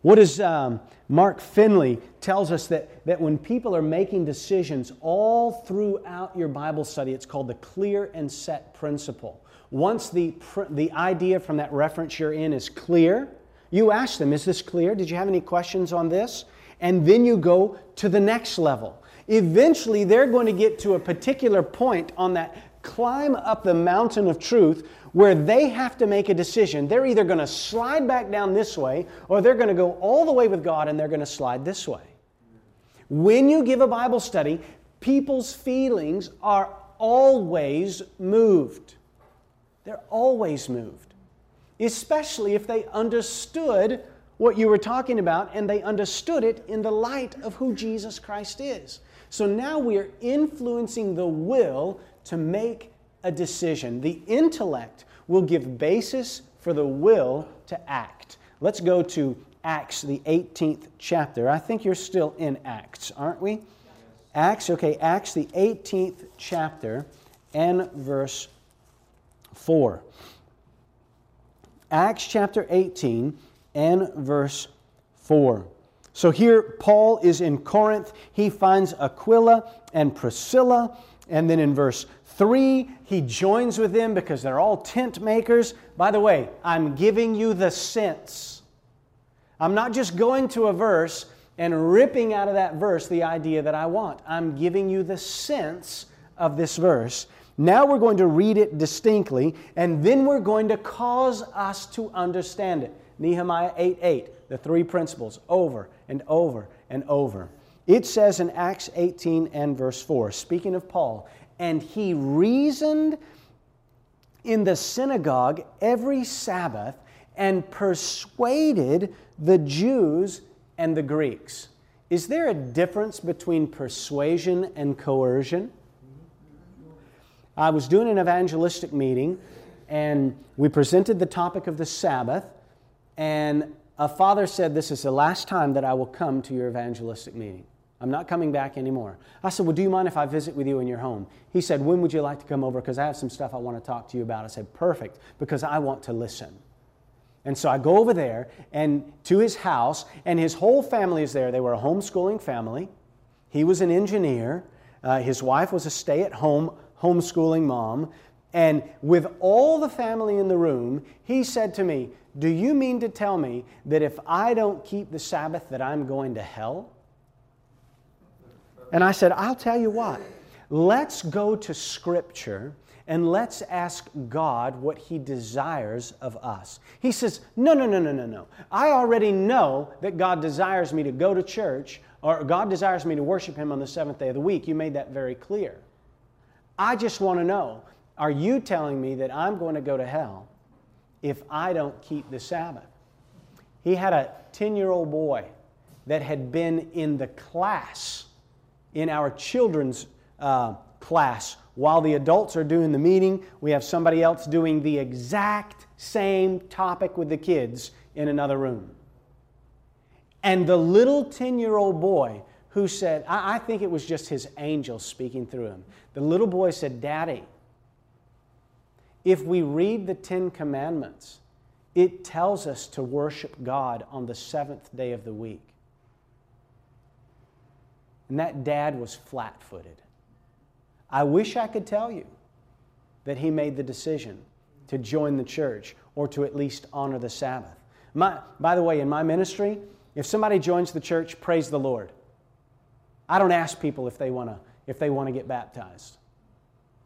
what does um, Mark Finley tells us that, that when people are making decisions all throughout your Bible study, it's called the clear and set principle. Once the, the idea from that reference you're in is clear, you ask them, Is this clear? Did you have any questions on this? And then you go to the next level. Eventually, they're going to get to a particular point on that climb up the mountain of truth where they have to make a decision. They're either going to slide back down this way or they're going to go all the way with God and they're going to slide this way. When you give a Bible study, people's feelings are always moved. They're always moved, especially if they understood what you were talking about and they understood it in the light of who Jesus Christ is. So now we are influencing the will to make a decision. The intellect will give basis for the will to act. Let's go to Acts, the 18th chapter. I think you're still in Acts, aren't we? Acts, okay, Acts, the 18th chapter, and verse 4. Acts chapter 18 and verse 4. So here, Paul is in Corinth. He finds Aquila and Priscilla. And then in verse 3, he joins with them because they're all tent makers. By the way, I'm giving you the sense. I'm not just going to a verse and ripping out of that verse the idea that I want. I'm giving you the sense of this verse. Now we're going to read it distinctly, and then we're going to cause us to understand it. Nehemiah 8 8, the three principles over and over and over. It says in Acts 18 and verse 4, speaking of Paul, and he reasoned in the synagogue every Sabbath and persuaded the Jews and the Greeks. Is there a difference between persuasion and coercion? I was doing an evangelistic meeting and we presented the topic of the Sabbath and a father said, This is the last time that I will come to your evangelistic meeting. I'm not coming back anymore. I said, Well, do you mind if I visit with you in your home? He said, When would you like to come over? Because I have some stuff I want to talk to you about. I said, Perfect, because I want to listen. And so I go over there and to his house, and his whole family is there. They were a homeschooling family. He was an engineer. Uh, his wife was a stay at home homeschooling mom. And with all the family in the room, he said to me, Do you mean to tell me that if I don't keep the Sabbath, that I'm going to hell? And I said, I'll tell you what. Let's go to Scripture and let's ask God what He desires of us. He says, No, no, no, no, no, no. I already know that God desires me to go to church or God desires me to worship Him on the seventh day of the week. You made that very clear. I just want to know are you telling me that I'm going to go to hell if I don't keep the Sabbath? He had a 10 year old boy that had been in the class, in our children's uh, class, while the adults are doing the meeting. We have somebody else doing the exact same topic with the kids in another room. And the little 10 year old boy who said, I, I, think it was just his angel speaking through him. The little boy said, Daddy, if we read the Ten Commandments, it tells us to worship God on the seventh day of the week. And that dad was flat footed. I wish I could tell you that he made the decision to join the church or to at least honor the Sabbath. My, by the way, in my ministry, if somebody joins the church, praise the Lord. I don't ask people if they want to if they want to get baptized.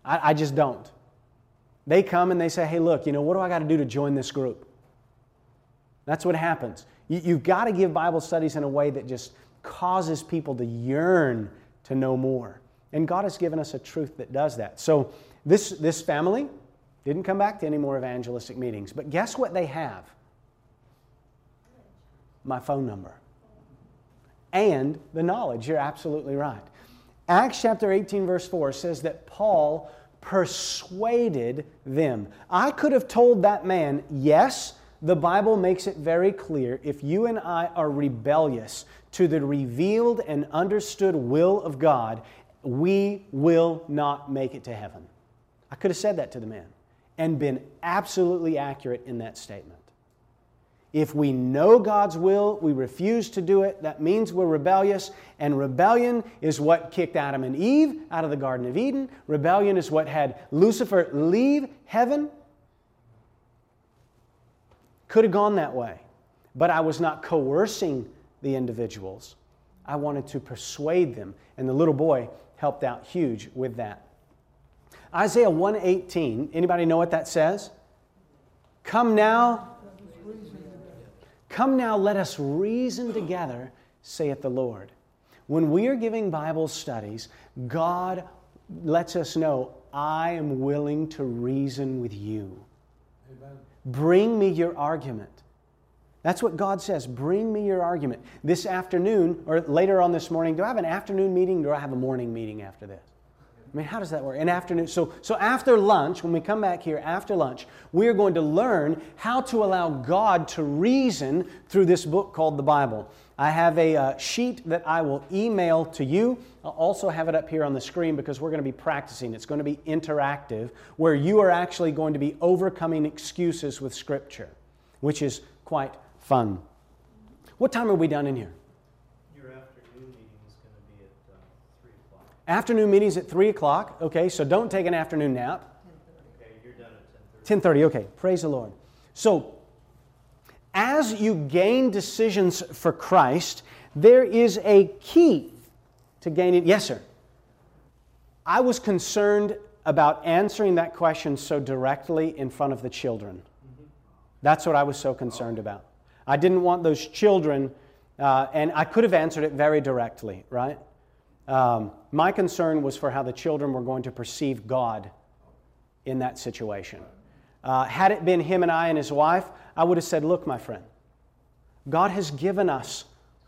I, I just don't. They come and they say, hey, look, you know, what do I got to do to join this group? That's what happens. You, you've got to give Bible studies in a way that just causes people to yearn to know more. And God has given us a truth that does that. So this, this family didn't come back to any more evangelistic meetings. But guess what they have? My phone number. And the knowledge. You're absolutely right. Acts chapter 18, verse 4 says that Paul persuaded them. I could have told that man, yes, the Bible makes it very clear if you and I are rebellious to the revealed and understood will of God, we will not make it to heaven. I could have said that to the man and been absolutely accurate in that statement. If we know God's will, we refuse to do it, that means we're rebellious. And rebellion is what kicked Adam and Eve out of the Garden of Eden. Rebellion is what had Lucifer leave heaven. Could have gone that way. But I was not coercing the individuals. I wanted to persuade them. And the little boy helped out huge with that. Isaiah 118, anybody know what that says? Come now, come now, let us reason together, saith the Lord. When we are giving Bible studies, God lets us know, I am willing to reason with you. Amen. Bring me your argument. That's what God says. Bring me your argument. This afternoon, or later on this morning, do I have an afternoon meeting? Do I have a morning meeting after this? I mean, how does that work? An afternoon. So, so after lunch, when we come back here after lunch, we are going to learn how to allow God to reason through this book called the Bible. I have a uh, sheet that I will email to you. I'll also have it up here on the screen because we're going to be practicing. It's going to be interactive, where you are actually going to be overcoming excuses with Scripture, which is quite fun. What time are we done in here? Your afternoon meeting is going to be at uh, 3 o'clock. Afternoon meeting's at 3 o'clock. Okay, so don't take an afternoon nap. Okay, you're done at 10.30. 10.30, okay. Praise the Lord. So, as you gain decisions for Christ, there is a key to gaining. Yes, sir. I was concerned about answering that question so directly in front of the children. Mm-hmm. That's what I was so concerned about. I didn't want those children, uh, and I could have answered it very directly, right? Um, my concern was for how the children were going to perceive God in that situation. Uh, had it been him and I and his wife, I would have said, Look, my friend, God has given us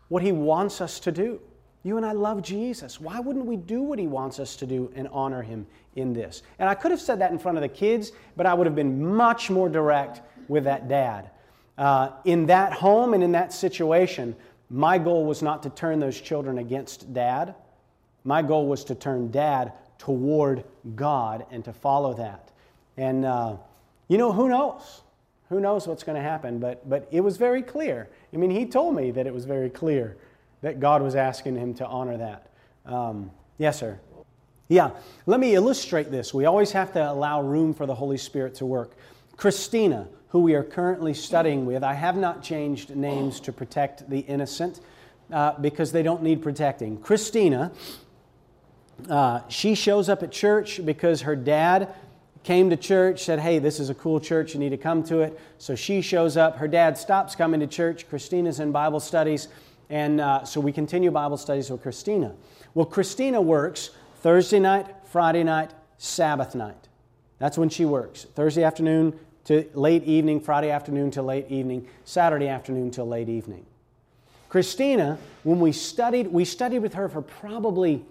what he wants us to do. You and I love Jesus. Why wouldn't we do what he wants us to do and honor him in this? And I could have said that in front of the kids, but I would have been much more direct with that dad. Uh, in that home and in that situation, my goal was not to turn those children against dad. My goal was to turn dad toward God and to follow that. And, uh, you know, who knows? Who knows what's going to happen? But, but it was very clear. I mean, he told me that it was very clear that God was asking him to honor that. Um, yes, sir. Yeah, let me illustrate this. We always have to allow room for the Holy Spirit to work. Christina, who we are currently studying with. I have not changed names to protect the innocent uh, because they don't need protecting. Christina, uh, she shows up at church because her dad came to church, said, Hey, this is a cool church, you need to come to it. So she shows up. Her dad stops coming to church. Christina's in Bible studies. And uh, so we continue Bible studies with Christina. Well, Christina works Thursday night, Friday night, Sabbath night. That's when she works. Thursday afternoon to late evening, Friday afternoon to late evening, Saturday afternoon to late evening. Christina, when we studied, we studied with her for probably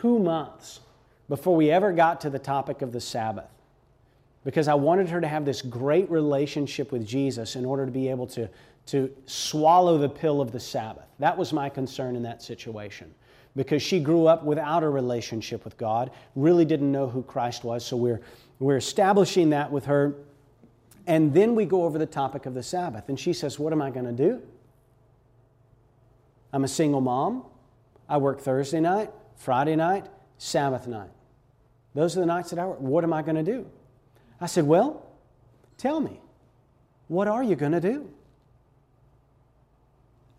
two months before we ever got to the topic of the Sabbath. Because I wanted her to have this great relationship with Jesus in order to be able to, to swallow the pill of the Sabbath. That was my concern in that situation. Because she grew up without a relationship with God, really didn't know who Christ was. So we're, we're establishing that with her. And then we go over the topic of the Sabbath. And she says, What am I going to do? I'm a single mom. I work Thursday night, Friday night, Sabbath night. Those are the nights that I work. What am I going to do? I said, Well, tell me, what are you going to do?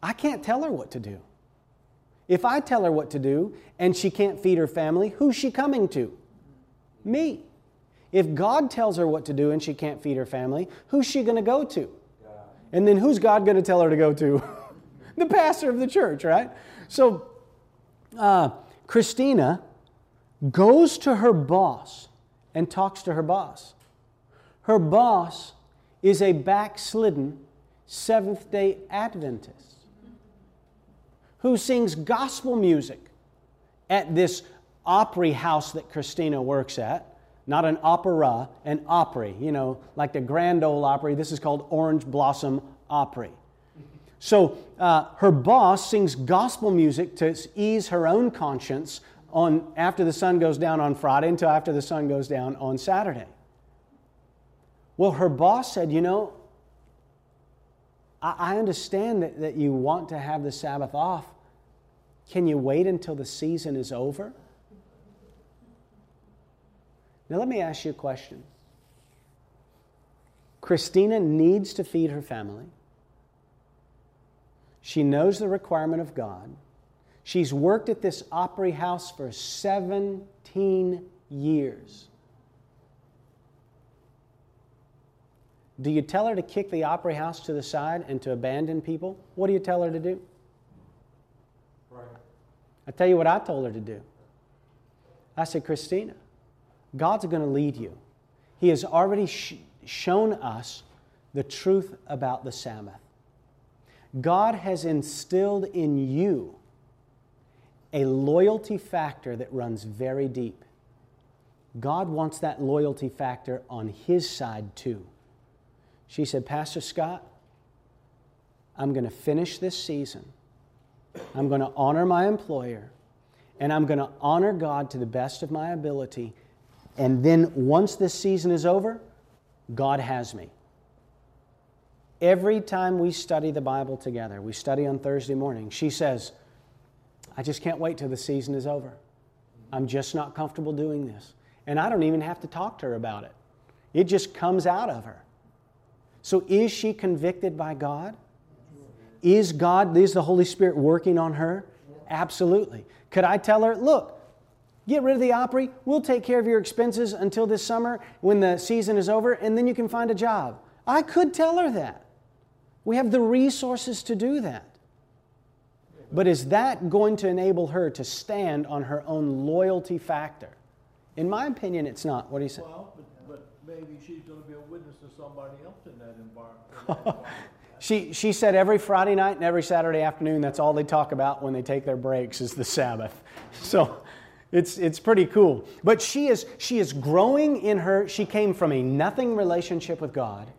I can't tell her what to do. If I tell her what to do and she can't feed her family, who's she coming to? Me. If God tells her what to do and she can't feed her family, who's she going to go to? And then who's God going to tell her to go to? *laughs* the pastor of the church, right? So, uh, Christina goes to her boss and talks to her boss. Her boss is a backslidden Seventh day Adventist who sings gospel music at this Opry house that Christina works at. Not an opera, an Opry, you know, like the Grand Ole Opry. This is called Orange Blossom Opry. So uh, her boss sings gospel music to ease her own conscience on after the sun goes down on Friday until after the sun goes down on Saturday. Well, her boss said, You know, I, I understand that, that you want to have the Sabbath off. Can you wait until the season is over? Now, let me ask you a question. Christina needs to feed her family. She knows the requirement of God. She's worked at this Opry house for 17 years. Do you tell her to kick the Opry house to the side and to abandon people? What do you tell her to do? Right. I tell you what I told her to do. I said, Christina, God's going to lead you. He has already sh- shown us the truth about the Sabbath. God has instilled in you a loyalty factor that runs very deep. God wants that loyalty factor on His side too. She said, Pastor Scott, I'm going to finish this season. I'm going to honor my employer, and I'm going to honor God to the best of my ability. And then once this season is over, God has me. Every time we study the Bible together, we study on Thursday morning, she says, I just can't wait till the season is over. I'm just not comfortable doing this. And I don't even have to talk to her about it, it just comes out of her. So, is she convicted by God? Is God, is the Holy Spirit working on her? Absolutely. Could I tell her, look, get rid of the Opry, we'll take care of your expenses until this summer when the season is over, and then you can find a job? I could tell her that. We have the resources to do that. But is that going to enable her to stand on her own loyalty factor? In my opinion, it's not. What do you say? Well, but, but maybe she's going to be a witness to somebody else in that environment. *laughs* she, she said every Friday night and every Saturday afternoon, that's all they talk about when they take their breaks is the Sabbath. *laughs* So it's, it's pretty cool. But she is, she is growing in her, she came from a nothing relationship with God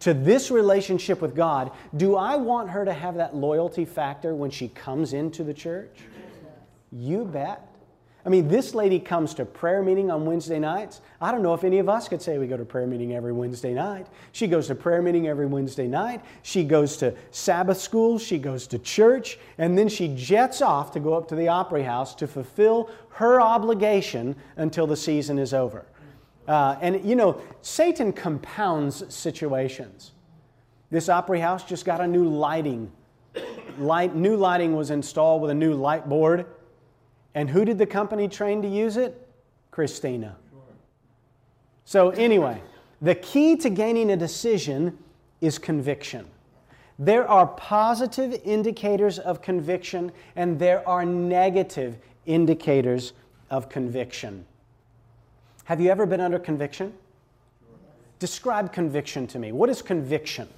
to this relationship with God, do I want her to have that loyalty factor when she comes into the church? You bet. I mean, this lady comes to prayer meeting on Wednesday nights. I don't know if any of us could say we go to prayer meeting every Wednesday night. She goes to prayer meeting every Wednesday night. She goes to Sabbath school. She goes to church. And then she jets off to go up to the Opry House to fulfill her obligation until the season is over. Uh, and you know, Satan compounds situations. This Opry House just got a new lighting. Light, new lighting was installed with a new light board. And who did the company train to use it? Christina. So, anyway, the key to gaining a decision is conviction. There are positive indicators of conviction, and there are negative indicators of conviction. Have you ever been under conviction? Describe conviction to me. What is conviction?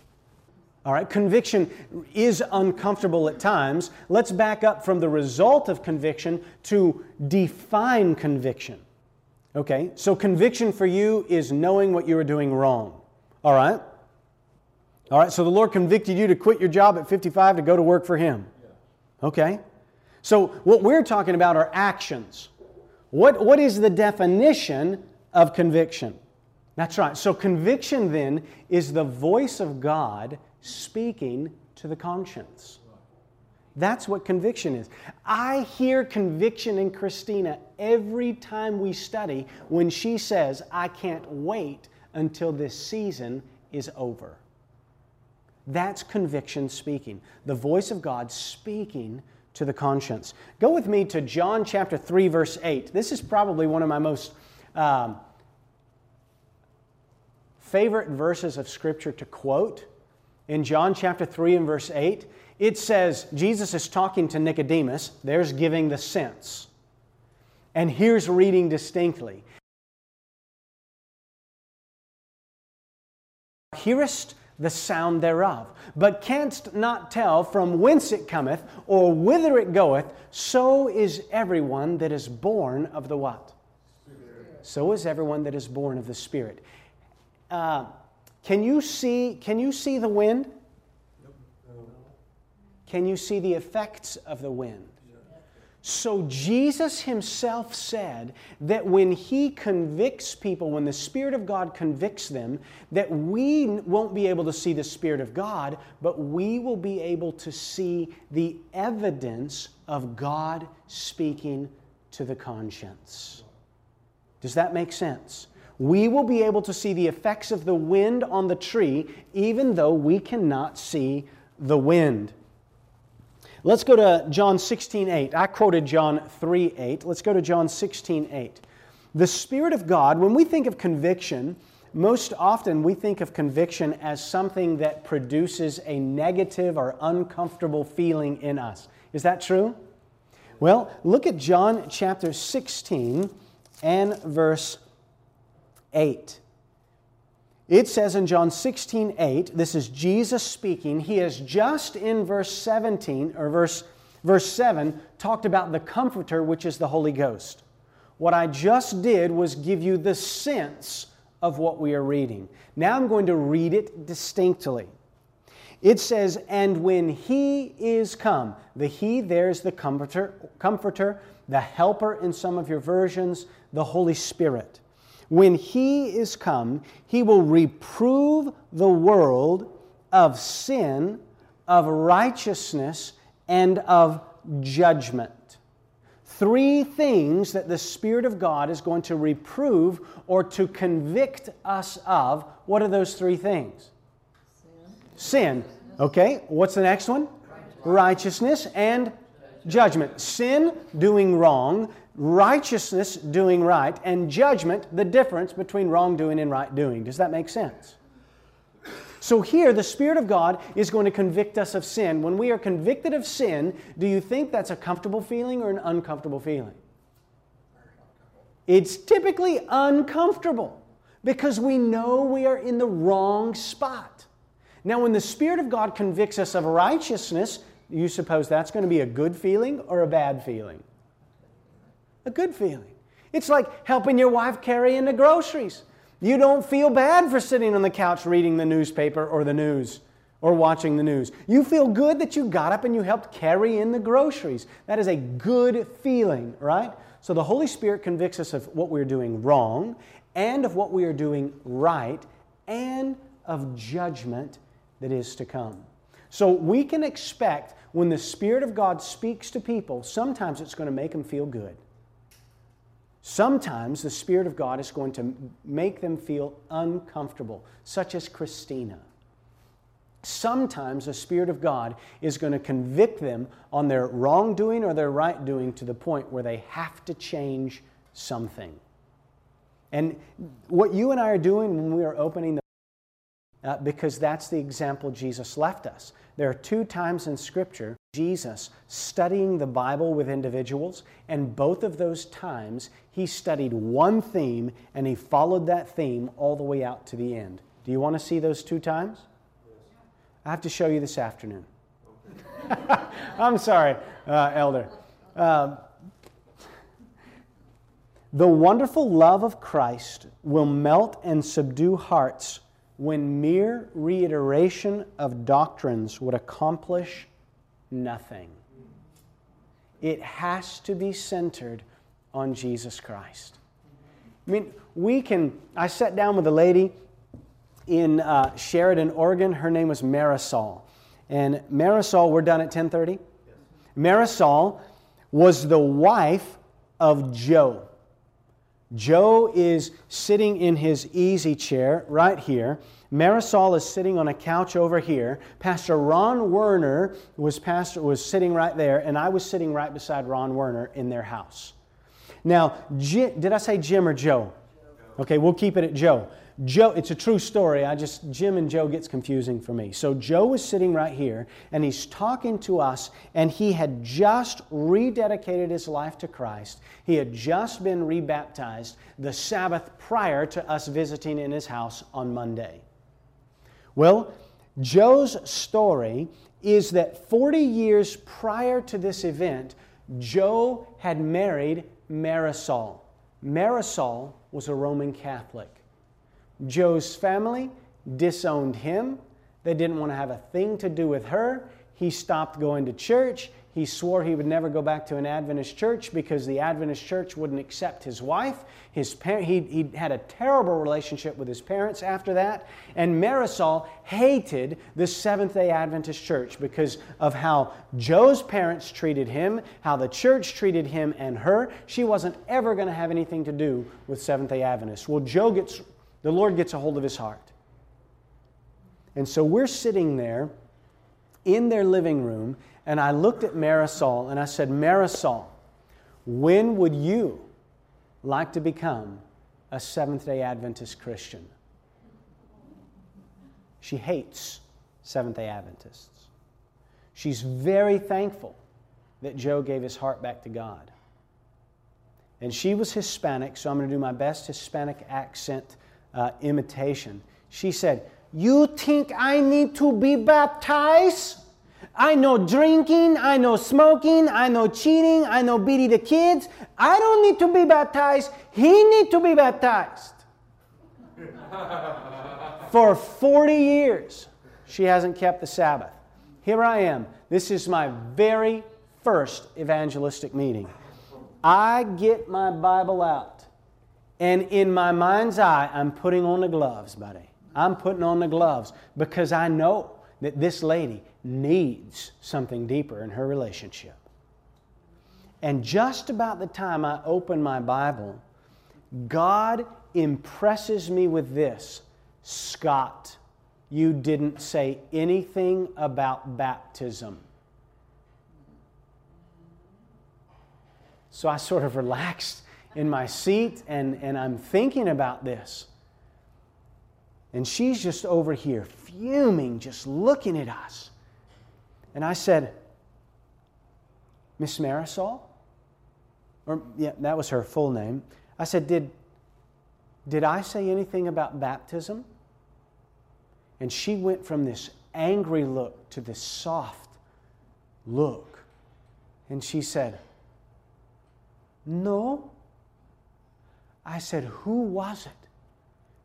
All right, conviction is uncomfortable at times. Let's back up from the result of conviction to define conviction. Okay, so conviction for you is knowing what you are doing wrong. All right? All right, so the Lord convicted you to quit your job at 55 to go to work for Him. Okay? So what we're talking about are actions. What, what is the definition of conviction? That's right. So conviction then is the voice of God speaking to the conscience. That's what conviction is. I hear conviction in Christina every time we study when she says, I can't wait until this season is over. That's conviction speaking, the voice of God speaking to the conscience. Go with me to John chapter 3, verse 8. This is probably one of my most um, favorite verses of Scripture to quote. In John chapter 3 and verse 8, it says Jesus is talking to Nicodemus. There's giving the sense. And here's reading distinctly Hearest the sound thereof, but canst not tell from whence it cometh or whither it goeth, so is everyone that is born of the what? Spirit. So is everyone that is born of the Spirit. Uh, can you see? Can you see the wind? Can you see the effects of the wind? So, Jesus himself said that when he convicts people, when the Spirit of God convicts them, that we won't be able to see the Spirit of God, but we will be able to see the evidence of God speaking to the conscience. Does that make sense? We will be able to see the effects of the wind on the tree, even though we cannot see the wind. Let's go to John 16 8. I quoted John 3 8. Let's go to John 16 8. The Spirit of God, when we think of conviction, most often we think of conviction as something that produces a negative or uncomfortable feeling in us. Is that true? Well, look at John chapter 16 and verse 8. It says in John 16, 8, this is Jesus speaking. He has just in verse 17, or verse, verse 7, talked about the Comforter, which is the Holy Ghost. What I just did was give you the sense of what we are reading. Now I'm going to read it distinctly. It says, And when He is come, the He there's the Comforter, Comforter, the Helper in some of your versions, the Holy Spirit. When he is come, he will reprove the world of sin, of righteousness, and of judgment. Three things that the Spirit of God is going to reprove or to convict us of. What are those three things? Sin. Okay, what's the next one? Righteousness and judgment. Sin, doing wrong righteousness, doing right, and judgment, the difference between wrongdoing and right doing. Does that make sense? So here, the Spirit of God is going to convict us of sin. When we are convicted of sin, do you think that's a comfortable feeling or an uncomfortable feeling? It's typically uncomfortable because we know we are in the wrong spot. Now, when the Spirit of God convicts us of righteousness, you suppose that's going to be a good feeling or a bad feeling? A good feeling. It's like helping your wife carry in the groceries. You don't feel bad for sitting on the couch reading the newspaper or the news or watching the news. You feel good that you got up and you helped carry in the groceries. That is a good feeling, right? So the Holy Spirit convicts us of what we're doing wrong and of what we are doing right and of judgment that is to come. So we can expect when the Spirit of God speaks to people, sometimes it's going to make them feel good. Sometimes the Spirit of God is going to make them feel uncomfortable, such as Christina. Sometimes the Spirit of God is going to convict them on their wrongdoing or their right doing to the point where they have to change something. And what you and I are doing when we are opening the uh, because that's the example Jesus left us. There are two times in Scripture Jesus studying the Bible with individuals, and both of those times he studied one theme and he followed that theme all the way out to the end. Do you want to see those two times? I have to show you this afternoon. *laughs* I'm sorry, uh, Elder. Uh, the wonderful love of Christ will melt and subdue hearts when mere reiteration of doctrines would accomplish nothing. It has to be centered on Jesus Christ. I mean, we can. I sat down with a lady in uh, Sheridan, Oregon. Her name was Marisol. And Marisol, we're done at 10:30. Marisol was the wife of Joe. Joe is sitting in his easy chair right here. Marisol is sitting on a couch over here. Pastor Ron Werner was, pastor, was sitting right there, and I was sitting right beside Ron Werner in their house. Now, did I say Jim or Joe? Okay, we'll keep it at Joe. Joe, it's a true story. I just, Jim and Joe gets confusing for me. So Joe was sitting right here and he's talking to us, and he had just rededicated his life to Christ. He had just been rebaptized the Sabbath prior to us visiting in his house on Monday. Well, Joe's story is that 40 years prior to this event, Joe had married Marisol. Marisol was a Roman Catholic. Joe's family disowned him. They didn't want to have a thing to do with her. He stopped going to church. He swore he would never go back to an Adventist church because the Adventist church wouldn't accept his wife. His par- he, he had a terrible relationship with his parents after that. And Marisol hated the Seventh day Adventist church because of how Joe's parents treated him, how the church treated him and her. She wasn't ever going to have anything to do with Seventh day Adventists. Well, Joe gets the Lord gets a hold of his heart. And so we're sitting there in their living room, and I looked at Marisol and I said, Marisol, when would you like to become a Seventh day Adventist Christian? She hates Seventh day Adventists. She's very thankful that Joe gave his heart back to God. And she was Hispanic, so I'm going to do my best Hispanic accent uh, imitation. She said, You think I need to be baptized? I know drinking, I know smoking, I know cheating, I know beating the kids. I don't need to be baptized. He need to be baptized. *laughs* For 40 years, she hasn't kept the Sabbath. Here I am. This is my very first evangelistic meeting. I get my Bible out. And in my mind's eye, I'm putting on the gloves, buddy. I'm putting on the gloves because I know that this lady needs something deeper in her relationship. And just about the time I open my Bible, God impresses me with this Scott, you didn't say anything about baptism. So I sort of relaxed in my seat and, and I'm thinking about this. And she's just over here, fuming, just looking at us. And I said, Miss Marisol? Or, yeah, that was her full name. I said, Did, did I say anything about baptism? And she went from this angry look to this soft look. And she said, No, I said, Who was it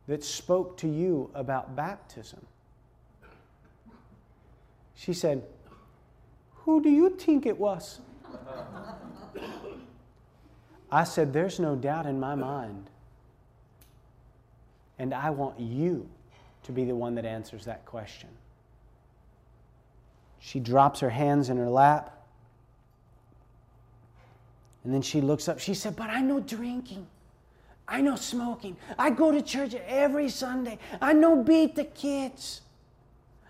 that spoke to you about baptism? She said, Who do you think it was? I said, There's no doubt in my mind. And I want you to be the one that answers that question. She drops her hands in her lap. And then she looks up. She said, But I know drinking. I know smoking. I go to church every Sunday. I know beat the kids.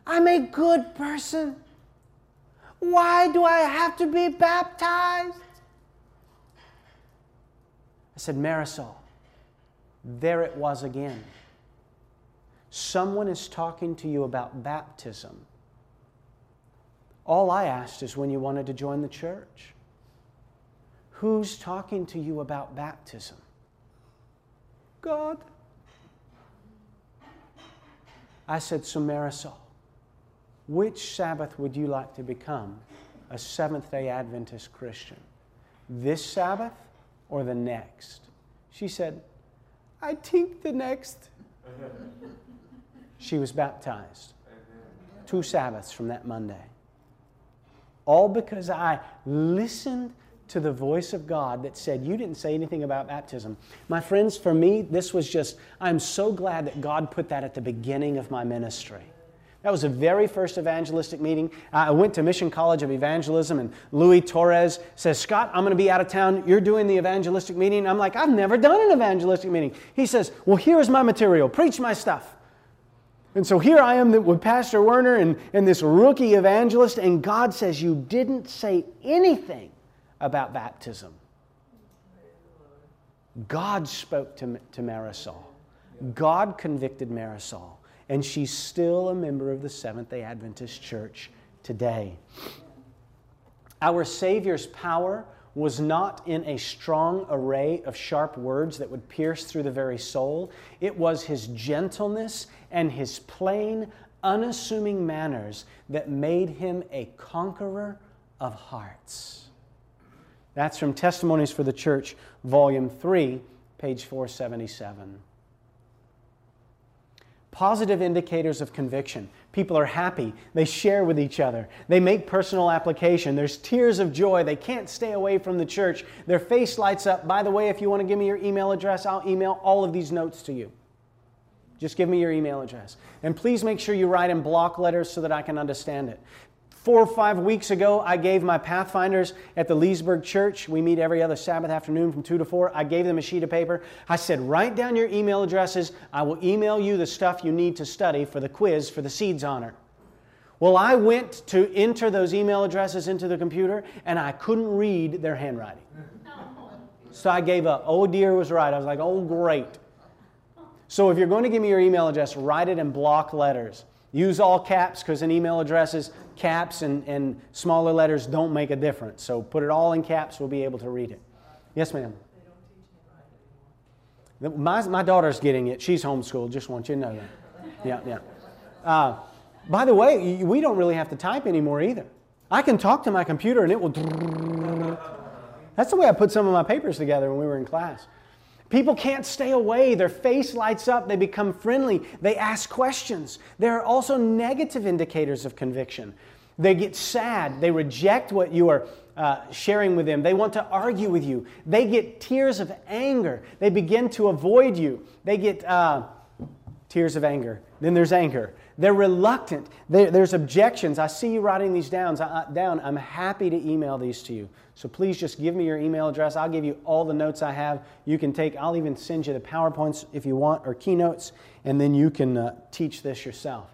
I'm a good person. Why do I have to be baptized? I said, Marisol, there it was again. Someone is talking to you about baptism. All I asked is when you wanted to join the church. Who's talking to you about baptism? God. I said, So, Marisol, which Sabbath would you like to become a Seventh day Adventist Christian? This Sabbath or the next? She said, I think the next. She was baptized two Sabbaths from that Monday. All because I listened to the voice of God that said, You didn't say anything about baptism. My friends, for me, this was just, I'm so glad that God put that at the beginning of my ministry. That was the very first evangelistic meeting. I went to Mission College of Evangelism, and Louis Torres says, Scott, I'm going to be out of town. You're doing the evangelistic meeting. I'm like, I've never done an evangelistic meeting. He says, Well, here's my material. Preach my stuff. And so here I am with Pastor Werner and, and this rookie evangelist, and God says, You didn't say anything about baptism. God spoke to, to Marisol. God convicted Marisol and she's still a member of the Seventh day Adventist Church today. Our Savior's power was not in a strong array of sharp words that would pierce through the very soul. It was his gentleness and his plain, unassuming manners that made him a conqueror of hearts. That's from Testimonies for the Church, Volume 3, page 477. Positive indicators of conviction. People are happy. They share with each other. They make personal application. There's tears of joy. They can't stay away from the church. Their face lights up. By the way, if you want to give me your email address, I'll email all of these notes to you. Just give me your email address. And please make sure you write in block letters so that I can understand it. Four or five weeks ago, I gave my Pathfinders at the Leesburg Church. We meet every other Sabbath afternoon from 2 to 4. I gave them a sheet of paper. I said, Write down your email addresses. I will email you the stuff you need to study for the quiz for the Seeds Honor. Well, I went to enter those email addresses into the computer and I couldn't read their handwriting. So I gave up. Oh, dear was right. I was like, Oh, great. So if you're going to give me your email address, write it in block letters. Use all caps because in email addresses, caps and, and smaller letters don't make a difference. So put it all in caps, we'll be able to read it. Yes, ma'am. My, my daughter's getting it. She's homeschooled. Just want you to know that. Yeah, yeah. Uh, by the way, we don't really have to type anymore either. I can talk to my computer and it will. That's the way I put some of my papers together when we were in class. People can't stay away. Their face lights up. They become friendly. They ask questions. There are also negative indicators of conviction. They get sad. They reject what you are uh, sharing with them. They want to argue with you. They get tears of anger. They begin to avoid you. They get uh, tears of anger. Then there's anger. They're reluctant. there's objections. I see you writing these down. down. I'm happy to email these to you. So please just give me your email address. I'll give you all the notes I have. You can take, I'll even send you the PowerPoints if you want, or keynotes, and then you can uh, teach this yourself.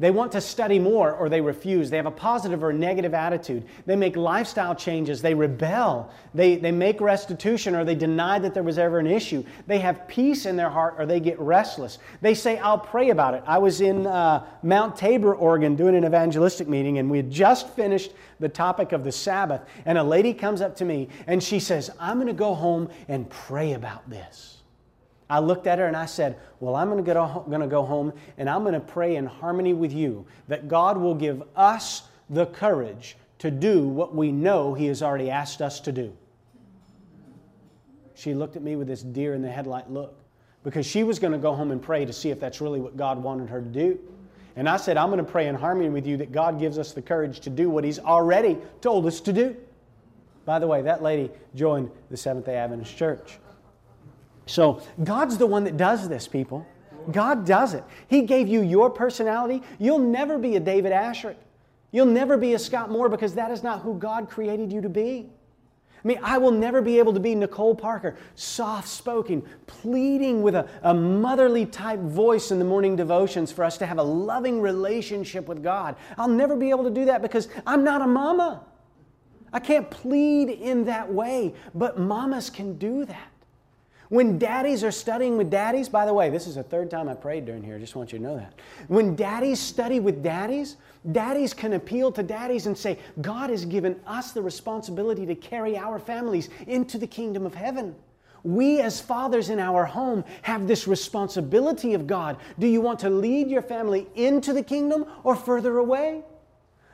They want to study more or they refuse. They have a positive or negative attitude. They make lifestyle changes. They rebel. They, they make restitution or they deny that there was ever an issue. They have peace in their heart or they get restless. They say, I'll pray about it. I was in uh, Mount Tabor, Oregon, doing an evangelistic meeting, and we had just finished the topic of the Sabbath. And a lady comes up to me and she says, I'm going to go home and pray about this. I looked at her and I said, Well, I'm going to go home and I'm going to pray in harmony with you that God will give us the courage to do what we know He has already asked us to do. She looked at me with this deer in the headlight look because she was going to go home and pray to see if that's really what God wanted her to do. And I said, I'm going to pray in harmony with you that God gives us the courage to do what He's already told us to do. By the way, that lady joined the Seventh day Adventist Church. So God's the one that does this, people. God does it. He gave you your personality. You'll never be a David Asscherick. You'll never be a Scott Moore because that is not who God created you to be. I mean, I will never be able to be Nicole Parker, soft spoken, pleading with a, a, motherly type voice in the morning devotions for us to have a loving relationship with God. I'll never be able to do that because I'm not a mama. I can't plead in that way, but mamas can do that. When daddies are studying with daddies, by the way, this is the third time I prayed during here, I just want you to know that. When daddies study with daddies, daddies can appeal to daddies and say, God has given us the responsibility to carry our families into the kingdom of heaven. We, as fathers in our home, have this responsibility of God. Do you want to lead your family into the kingdom or further away?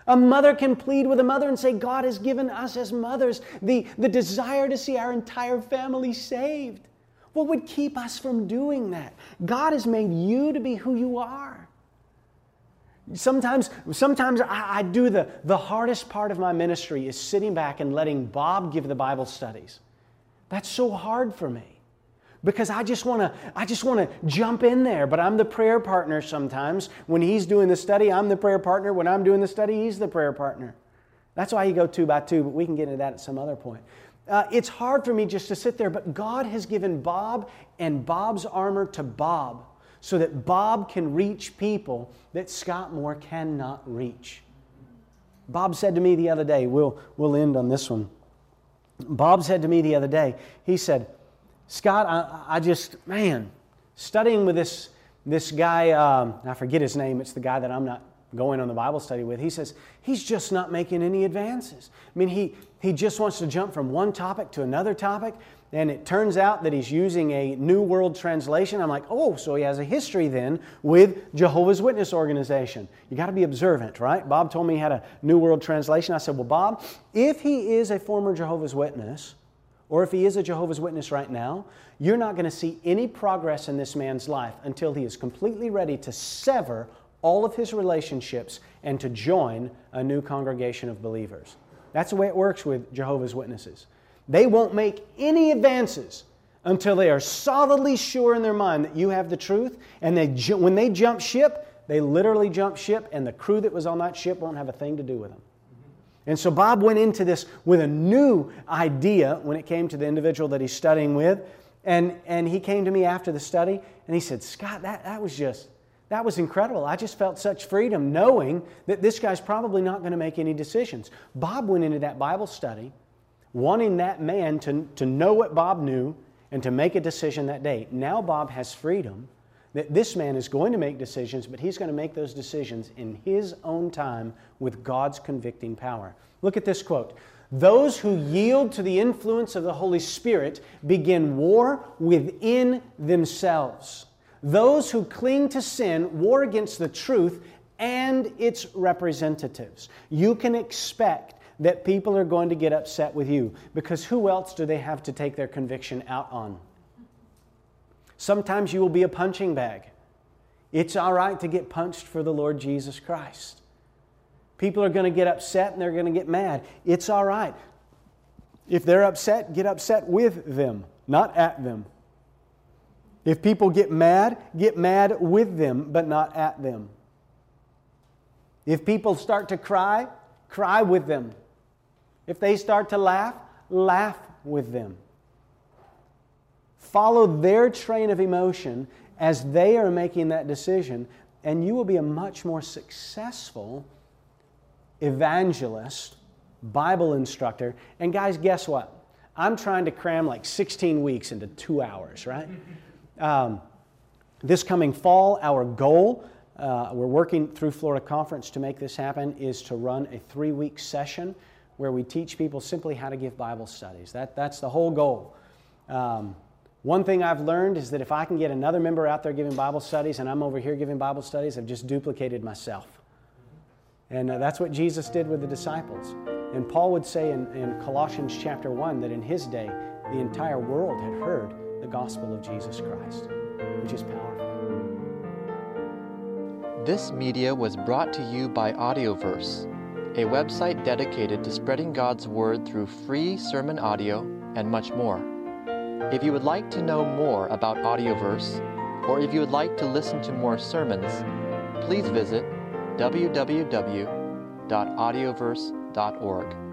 A mother can plead with a mother and say, God has given us as mothers the, the desire to see our entire family saved. What would keep us from doing that? God has made you to be who you are. Sometimes, sometimes I, I do the, the hardest part of my ministry is sitting back and letting Bob give the Bible studies. That's so hard for me because I just want to I just want to jump in there, but I'm the prayer partner sometimes. When he's doing the study, I'm the prayer partner. When I'm doing the study, he's the prayer partner. That's why you go two by two, but we can get into that at some other point. Uh, it's hard for me just to sit there, but God has given Bob and Bob's armor to Bob so that Bob can reach people that Scott Moore cannot reach. Bob said to me the other day, we'll, we'll end on this one. Bob said to me the other day, he said, Scott, I, I just, man, studying with this, this guy, um, I forget his name, it's the guy that I'm not going on the Bible study with, he says, he's just not making any advances. I mean, he, he just wants to jump from one topic to another topic, and it turns out that he's using a New World Translation. I'm like, oh, so he has a history then with Jehovah's Witness organization. You got to be observant, right? Bob told me he had a New World Translation. I said, well, Bob, if he is a former Jehovah's Witness, or if he is a Jehovah's Witness right now, you're not going to see any progress in this man's life until he is completely ready to sever all of his relationships and to join a new congregation of believers. That's the way it works with Jehovah's Witnesses. They won't make any advances until they are solidly sure in their mind that you have the truth. And they, when they jump ship, they literally jump ship, and the crew that was on that ship won't have a thing to do with them. And so Bob went into this with a new idea when it came to the individual that he's studying with. And, and he came to me after the study and he said, Scott, that, that was just, that was incredible. I just felt such freedom knowing that this guy's probably not going to make any decisions. Bob went into that Bible study wanting that man to, to know what Bob knew and to make a decision that day. Now Bob has freedom that this man is going to make decisions, but he's going to make those decisions in his own time with God's convicting power. Look at this quote. Those who yield to the influence of the Holy Spirit begin war within themselves. Those who cling to sin war against the truth and its representatives. You can expect that people are going to get upset with you because who else do they have to take their conviction out on? Sometimes you will be a punching bag. It's all right to get punched for the Lord Jesus Christ. People are going to get upset and they're going to get mad. It's all right. If they're upset, get upset with them, not at them. If people get mad, get mad with them, but not at them. If people start to cry, cry with them. If they start to laugh, laugh with them. Follow their train of emotion as they are making that decision, and you will be a much more successful evangelist, Bible instructor. And guys, guess what? I'm trying to cram like 16 weeks into two hours, right? Um, this coming fall, our goal, uh, we're working through Florida Conference to make this happen, is to run a three week session where we teach people simply how to give Bible studies. That, that's the whole goal. Um, one thing I've learned is that if I can get another member out there giving Bible studies and I'm over here giving Bible studies, I've just duplicated myself. And uh, that's what Jesus did with the disciples. And Paul would say in, in Colossians chapter 1 that in his day, the entire world had heard the gospel of Jesus Christ, which is powerful. This media was brought to you by Audioverse, a website dedicated to spreading God's Word through free sermon audio and much more. If you would like to know more about Audioverse, or if you would like to listen to more sermons, please visit www.audioverse.org.